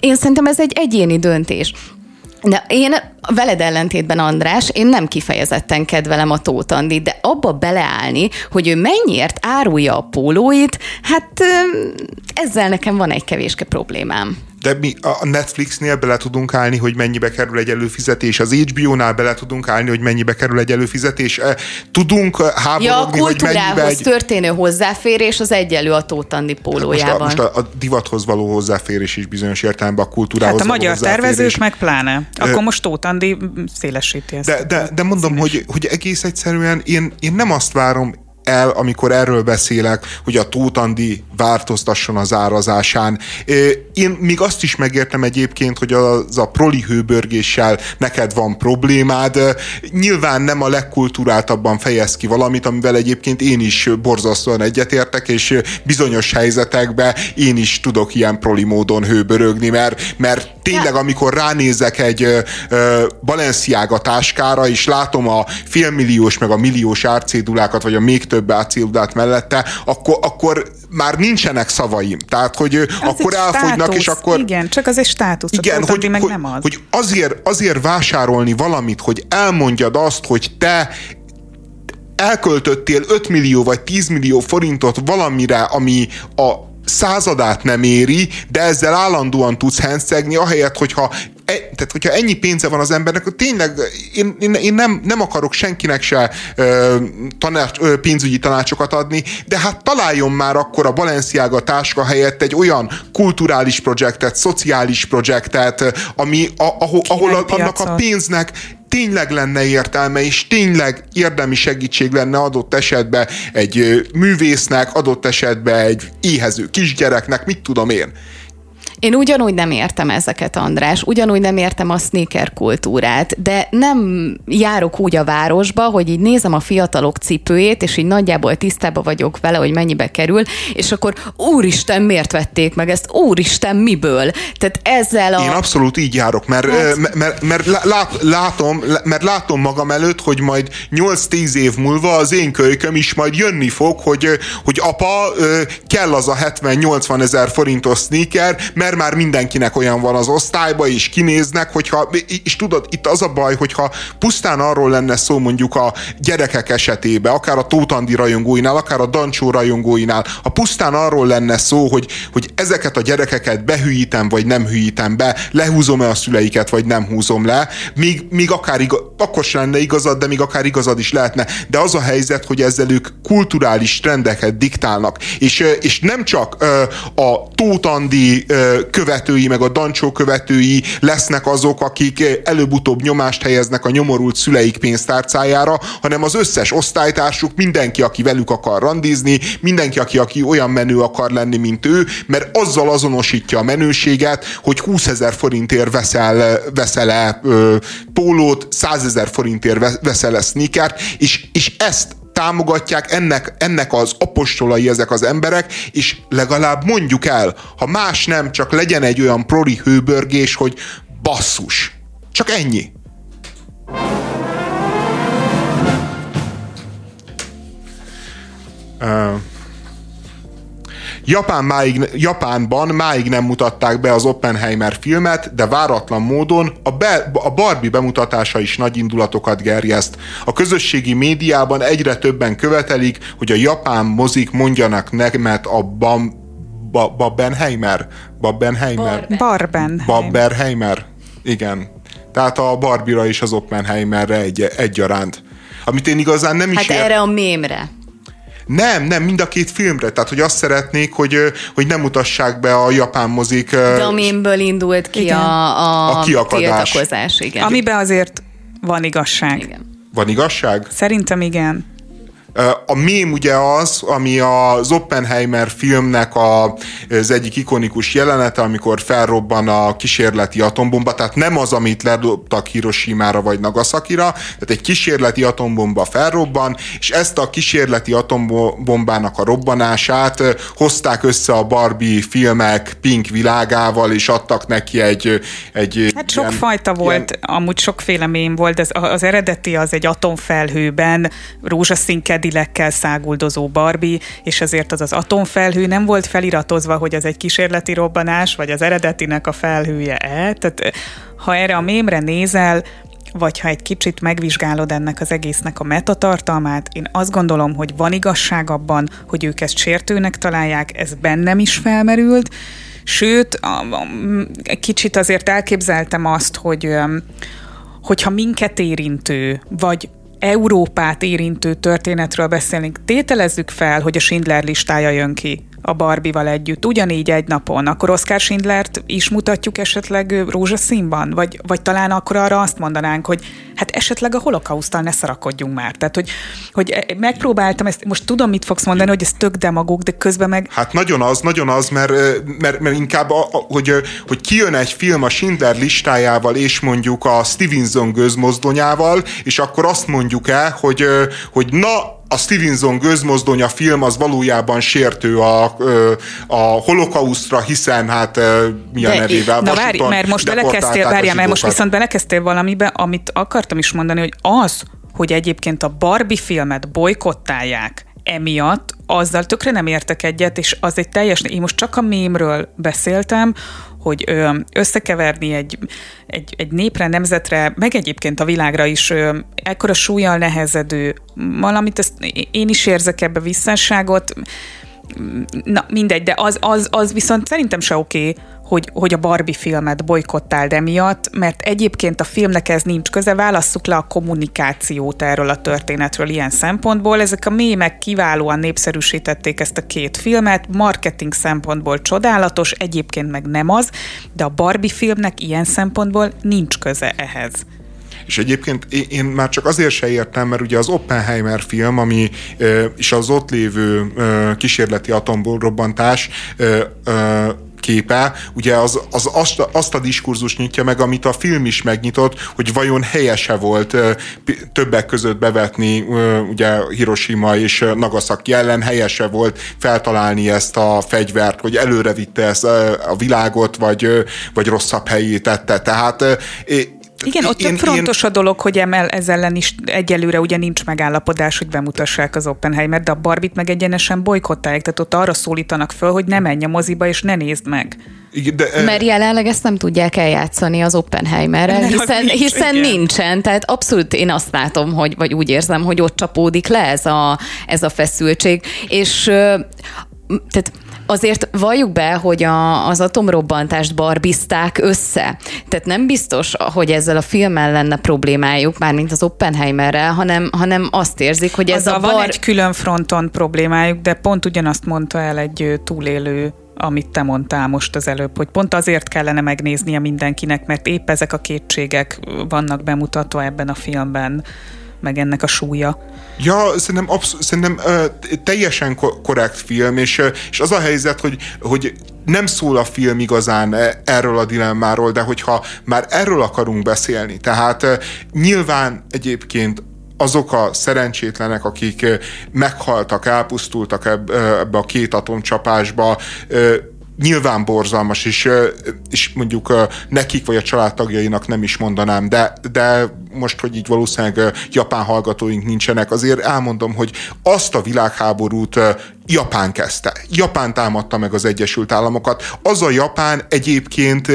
Speaker 1: Én szerintem ez egy egyéni döntés. De én veled ellentétben, András, én nem kifejezetten kedvelem a Tótandit, de abba beleállni, hogy ő mennyiért árulja a pólóit, hát ezzel nekem van egy kevéske problémám
Speaker 2: de mi a Netflixnél bele tudunk állni, hogy mennyibe kerül egy előfizetés, az HBO-nál bele tudunk állni, hogy mennyibe kerül egy előfizetés. E, tudunk háborogni, ja, a
Speaker 1: hogy mennyibe egy... történő hozzáférés az egyelő a Tótandi pólójában.
Speaker 2: Most a, most a, a divathoz való hozzáférés is bizonyos értelemben a kultúrához
Speaker 3: Hát a magyar tervezők meg pláne. Akkor most Tótandi szélesíti ezt.
Speaker 2: De, de, de mondom, hogy, hogy egész egyszerűen én, én nem azt várom el, amikor erről beszélek, hogy a Tótandi változtasson az árazásán. Én még azt is megértem egyébként, hogy az a proli hőbörgéssel neked van problémád. Nyilván nem a legkulturáltabban fejez ki valamit, amivel egyébként én is borzasztóan egyetértek, és bizonyos helyzetekben én is tudok ilyen proli módon hőbörögni, mert, mert tényleg, amikor ránézek egy Balenciaga táskára, és látom a félmilliós meg a milliós árcédulákat, vagy a még több átszildát mellette, akkor, akkor már nincsenek szavaim. Tehát, hogy az akkor elfogynak, státusz, és akkor...
Speaker 3: Igen, csak az egy státusz. Igen, hogy, meg
Speaker 2: hogy,
Speaker 3: nem az.
Speaker 2: hogy azért, azért vásárolni valamit, hogy elmondjad azt, hogy te elköltöttél 5 millió vagy 10 millió forintot valamire, ami a századát nem éri, de ezzel állandóan tudsz henszegni, ahelyett, hogyha e, tehát, hogyha ennyi pénze van az embernek, akkor tényleg én, én, én nem, nem akarok senkinek se ö, tanács, ö, pénzügyi tanácsokat adni, de hát találjon már akkor a Balenciaga táska helyett egy olyan kulturális projektet, szociális projektet, ami, a, ahol, ahol a, annak a pénznek tényleg lenne értelme, és tényleg érdemi segítség lenne adott esetben egy művésznek, adott esetben egy éhező kisgyereknek, mit tudom én.
Speaker 1: Én ugyanúgy nem értem ezeket, András, ugyanúgy nem értem a sneaker kultúrát, de nem járok úgy a városba, hogy így nézem a fiatalok cipőjét, és így nagyjából tisztában vagyok vele, hogy mennyibe kerül, és akkor úristen, miért vették meg ezt? Úristen, miből? Tehát ezzel a...
Speaker 2: Én abszolút így járok, mert, hát... mert, mert, mert lát, látom, mert látom magam előtt, hogy majd 8-10 év múlva az én kölyköm is majd jönni fog, hogy, hogy apa, kell az a 70-80 ezer forintos sneaker, mert már mindenkinek olyan van az osztályba, és kinéznek, hogyha, és tudod, itt az a baj, hogyha pusztán arról lenne szó mondjuk a gyerekek esetében, akár a Tótandi rajongóinál, akár a Dancsó rajongóinál, ha pusztán arról lenne szó, hogy, hogy ezeket a gyerekeket behűítem, vagy nem hűítem be, lehúzom-e a szüleiket, vagy nem húzom le, míg, míg akár igaz, akkor sem lenne igazad, de még akár igazad is lehetne. De az a helyzet, hogy ezzel ők kulturális trendeket diktálnak. És, és nem csak a Tótandi követői, meg a Dancsó követői lesznek azok, akik előbb-utóbb nyomást helyeznek a nyomorult szüleik pénztárcájára, hanem az összes osztálytársuk, mindenki, aki velük akar randizni, mindenki, aki, aki olyan menő akar lenni, mint ő, mert azzal azonosítja a menőséget, hogy 20 ezer forintért veszel, veszel-e ö, pólót, 100 ezer forintért veszel-e sneakert, és, és ezt támogatják ennek, ennek az apostolai ezek az emberek, és legalább mondjuk el, ha más nem, csak legyen egy olyan prori hőbörgés, hogy basszus. Csak ennyi. Uh, Japán máig, Japánban máig nem mutatták be az Oppenheimer filmet, de váratlan módon a, be, a Barbie bemutatása is nagy indulatokat gerjeszt. A közösségi médiában egyre többen követelik, hogy a japán mozik mondjanak nemet a Bam, ba, Babbenheimer? Babbenheimer?
Speaker 3: Barben.
Speaker 2: Babberheimer. Igen. Tehát a Barbie-ra és az Oppenheimerre egy, egyaránt. Amit én igazán nem is
Speaker 1: Hát ér... erre a mémre.
Speaker 2: Nem, nem, mind a két filmre. Tehát, hogy azt szeretnék, hogy, hogy nem mutassák be a japán mozik.
Speaker 1: De amimből indult ki igen. a, a, a kiakadás. tiltakozás. Igen.
Speaker 3: Amiben azért van igazság.
Speaker 2: Igen. Van igazság?
Speaker 3: Szerintem igen.
Speaker 2: A mém ugye az, ami az Oppenheimer filmnek a, az egyik ikonikus jelenete, amikor felrobban a kísérleti atombomba, tehát nem az, amit ledobtak Hiroshima-ra vagy Nagasakira, tehát egy kísérleti atombomba felrobban, és ezt a kísérleti atombombának a robbanását hozták össze a Barbie filmek Pink világával, és adtak neki egy... egy
Speaker 3: hát sok ilyen, fajta volt, ilyen... amúgy sokféle mém volt, az, az eredeti az egy atomfelhőben, rózsaszín kedilekkel száguldozó Barbie, és ezért az az atomfelhő nem volt feliratozva, hogy az egy kísérleti robbanás, vagy az eredetinek a felhője-e. Tehát ha erre a mémre nézel, vagy ha egy kicsit megvizsgálod ennek az egésznek a metatartalmát, én azt gondolom, hogy van igazság abban, hogy ők ezt sértőnek találják, ez bennem is felmerült, sőt, kicsit azért elképzeltem azt, hogy hogyha minket érintő, vagy Európát érintő történetről beszélünk, tételezzük fel, hogy a Schindler listája jön ki a Barbival együtt, ugyanígy egy napon, akkor Oscar Schindlert is mutatjuk esetleg rózsaszínban? Vagy, vagy talán akkor arra azt mondanánk, hogy hát esetleg a holokausztal ne szarakodjunk már. Tehát, hogy, hogy megpróbáltam ezt, most tudom, mit fogsz mondani, hogy ez tök demagóg, de közben meg...
Speaker 2: Hát nagyon az, nagyon az, mert, mert, mert inkább, a, a, hogy, hogy kijön egy film a Schindler listájával, és mondjuk a Stevenson gőzmozdonyával, és akkor azt mondjuk el, hogy, hogy na, a Stevenson gőzmozdonya film az valójában sértő a, a holokausztra, hiszen hát mi a De, nevével?
Speaker 3: Na várj, mert most belekezdtél, várjál, mert most viszont belekezdtél valamibe, amit akartam is mondani, hogy az, hogy egyébként a Barbie filmet bolykottálják, emiatt, azzal tökre nem értek egyet, és az egy teljes, én most csak a mémről beszéltem, hogy összekeverni egy, egy, egy népre, nemzetre, meg egyébként a világra is ekkora súlyjal nehezedő. Valamit, ezt én is érzek ebbe visszásságot, na mindegy, de az, az, az viszont szerintem se oké, okay, hogy, hogy a Barbie filmet bolykottáld emiatt, mert egyébként a filmnek ez nincs köze, válasszuk le a kommunikációt erről a történetről ilyen szempontból. Ezek a mémek kiválóan népszerűsítették ezt a két filmet, marketing szempontból csodálatos, egyébként meg nem az, de a Barbie filmnek ilyen szempontból nincs köze ehhez.
Speaker 2: És egyébként én már csak azért se értem, mert ugye az Oppenheimer film, ami és az ott lévő kísérleti atomrobbantás képe, ugye az, az azt, azt a diskurzus nyitja meg, amit a film is megnyitott, hogy vajon helyese volt többek között bevetni ugye Hiroshima és Nagasaki ellen, helyese volt feltalálni ezt a fegyvert, hogy előre vitte ezt a világot, vagy, vagy rosszabb helyé tette. Tehát
Speaker 3: igen, ott én, fontos én... a dolog, hogy emel ez ellen is egyelőre ugye nincs megállapodás, hogy bemutassák az Oppenheimer, de a Barbit meg egyenesen bolykottálják, tehát ott arra szólítanak föl, hogy ne menj a moziba és ne nézd meg.
Speaker 1: Igen, de, Mert jelenleg ezt nem tudják eljátszani az Oppenheimerrel, hiszen, nincs, hiszen nincsen. Tehát abszolút én azt látom, hogy, vagy úgy érzem, hogy ott csapódik le ez a, ez a feszültség. És tehát azért valljuk be, hogy a, az atomrobbantást barbizták össze. Tehát nem biztos, hogy ezzel a filmmel lenne problémájuk, mármint az Oppenheimerrel, hanem, hanem azt érzik, hogy ez
Speaker 3: Azzal
Speaker 1: a bar...
Speaker 3: van egy külön fronton problémájuk, de pont ugyanazt mondta el egy túlélő amit te mondtál most az előbb, hogy pont azért kellene megnéznie mindenkinek, mert épp ezek a kétségek vannak bemutatva ebben a filmben, meg ennek a súlya.
Speaker 2: Ja, szerintem, absz- szerintem uh, teljesen korrekt film, és, és az a helyzet, hogy, hogy nem szól a film igazán erről a dilemmáról, de hogyha már erről akarunk beszélni, tehát uh, nyilván egyébként azok a szerencsétlenek, akik meghaltak, elpusztultak ebbe a két atomcsapásba, nyilván borzalmas, és, és mondjuk nekik vagy a családtagjainak nem is mondanám, de, de most, hogy így valószínűleg japán hallgatóink nincsenek, azért elmondom, hogy azt a világháborút Japán kezdte. Japán támadta meg az Egyesült Államokat. Az a Japán egyébként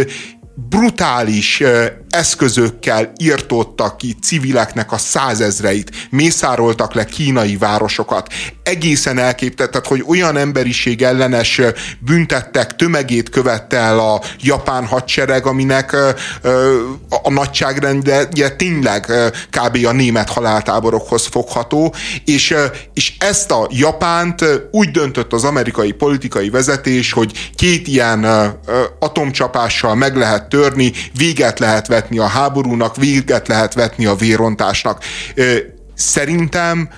Speaker 2: brutális eszközökkel írtottak ki civileknek a százezreit, mészároltak le kínai városokat. Egészen elképtett, tehát, hogy olyan emberiség ellenes büntettek, tömegét követte el a japán hadsereg, aminek a nagyságrendje tényleg kb. a német haláltáborokhoz fogható, és, és ezt a Japánt úgy döntött az amerikai politikai vezetés, hogy két ilyen atomcsapással meg lehet törni, véget lehet vetni a háborúnak, véget lehet vetni a vérontásnak. Szerintem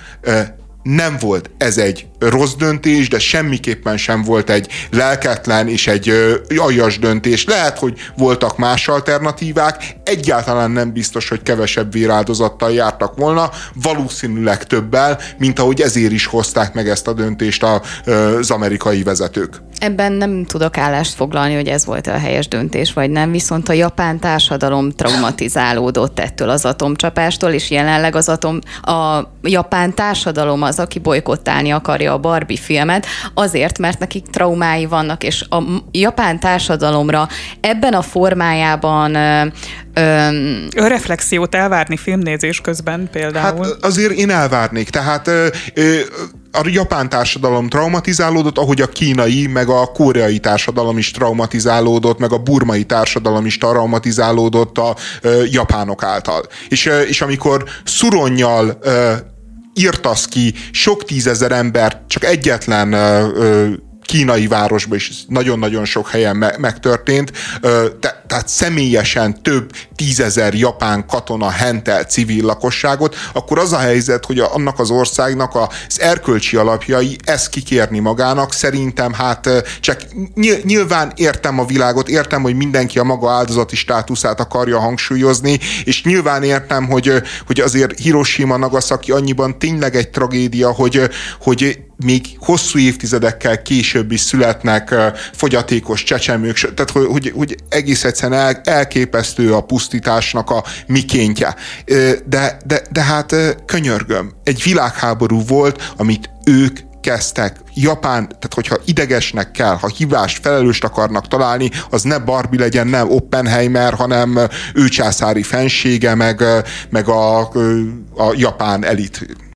Speaker 2: nem volt ez egy rossz döntés, de semmiképpen sem volt egy lelketlen és egy aljas döntés. Lehet, hogy voltak más alternatívák, egyáltalán nem biztos, hogy kevesebb véráldozattal jártak volna, valószínűleg többel, mint ahogy ezért is hozták meg ezt a döntést az amerikai vezetők.
Speaker 1: Ebben nem tudok állást foglalni, hogy ez volt a helyes döntés, vagy nem, viszont a japán társadalom traumatizálódott ettől az atomcsapástól, és jelenleg az atom, a japán társadalom az, aki bolykottálni akarja a Barbie filmet, azért, mert nekik traumái vannak, és a japán társadalomra ebben a formájában
Speaker 3: Öm... Reflexiót elvárni filmnézés közben például?
Speaker 2: Hát azért én elvárnék. Tehát ö, ö, a japán társadalom traumatizálódott, ahogy a kínai, meg a koreai társadalom is traumatizálódott, meg a burmai társadalom is traumatizálódott a ö, japánok által. És, ö, és amikor szuronnyal ö, írtasz ki sok tízezer embert csak egyetlen ö, ö, kínai városban is nagyon-nagyon sok helyen me- megtörtént, te- tehát személyesen több tízezer japán katona hentel civil lakosságot, akkor az a helyzet, hogy a, annak az országnak az erkölcsi alapjai ezt kikérni magának, szerintem hát csak nyilván értem a világot, értem, hogy mindenki a maga áldozati státuszát akarja hangsúlyozni, és nyilván értem, hogy, hogy azért Hiroshima, Nagasaki annyiban tényleg egy tragédia, hogy, hogy még hosszú évtizedekkel később is születnek fogyatékos csecsemők, tehát hogy, hogy, hogy egész egyszerűen el, elképesztő a pusztításnak a mikéntje. De, de, de hát könyörgöm, egy világháború volt, amit ők kezdtek. Japán, tehát hogyha idegesnek kell, ha hibást, felelőst akarnak találni, az ne Barbie legyen, nem Oppenheimer, hanem ő császári fensége, meg, meg a, a japán elit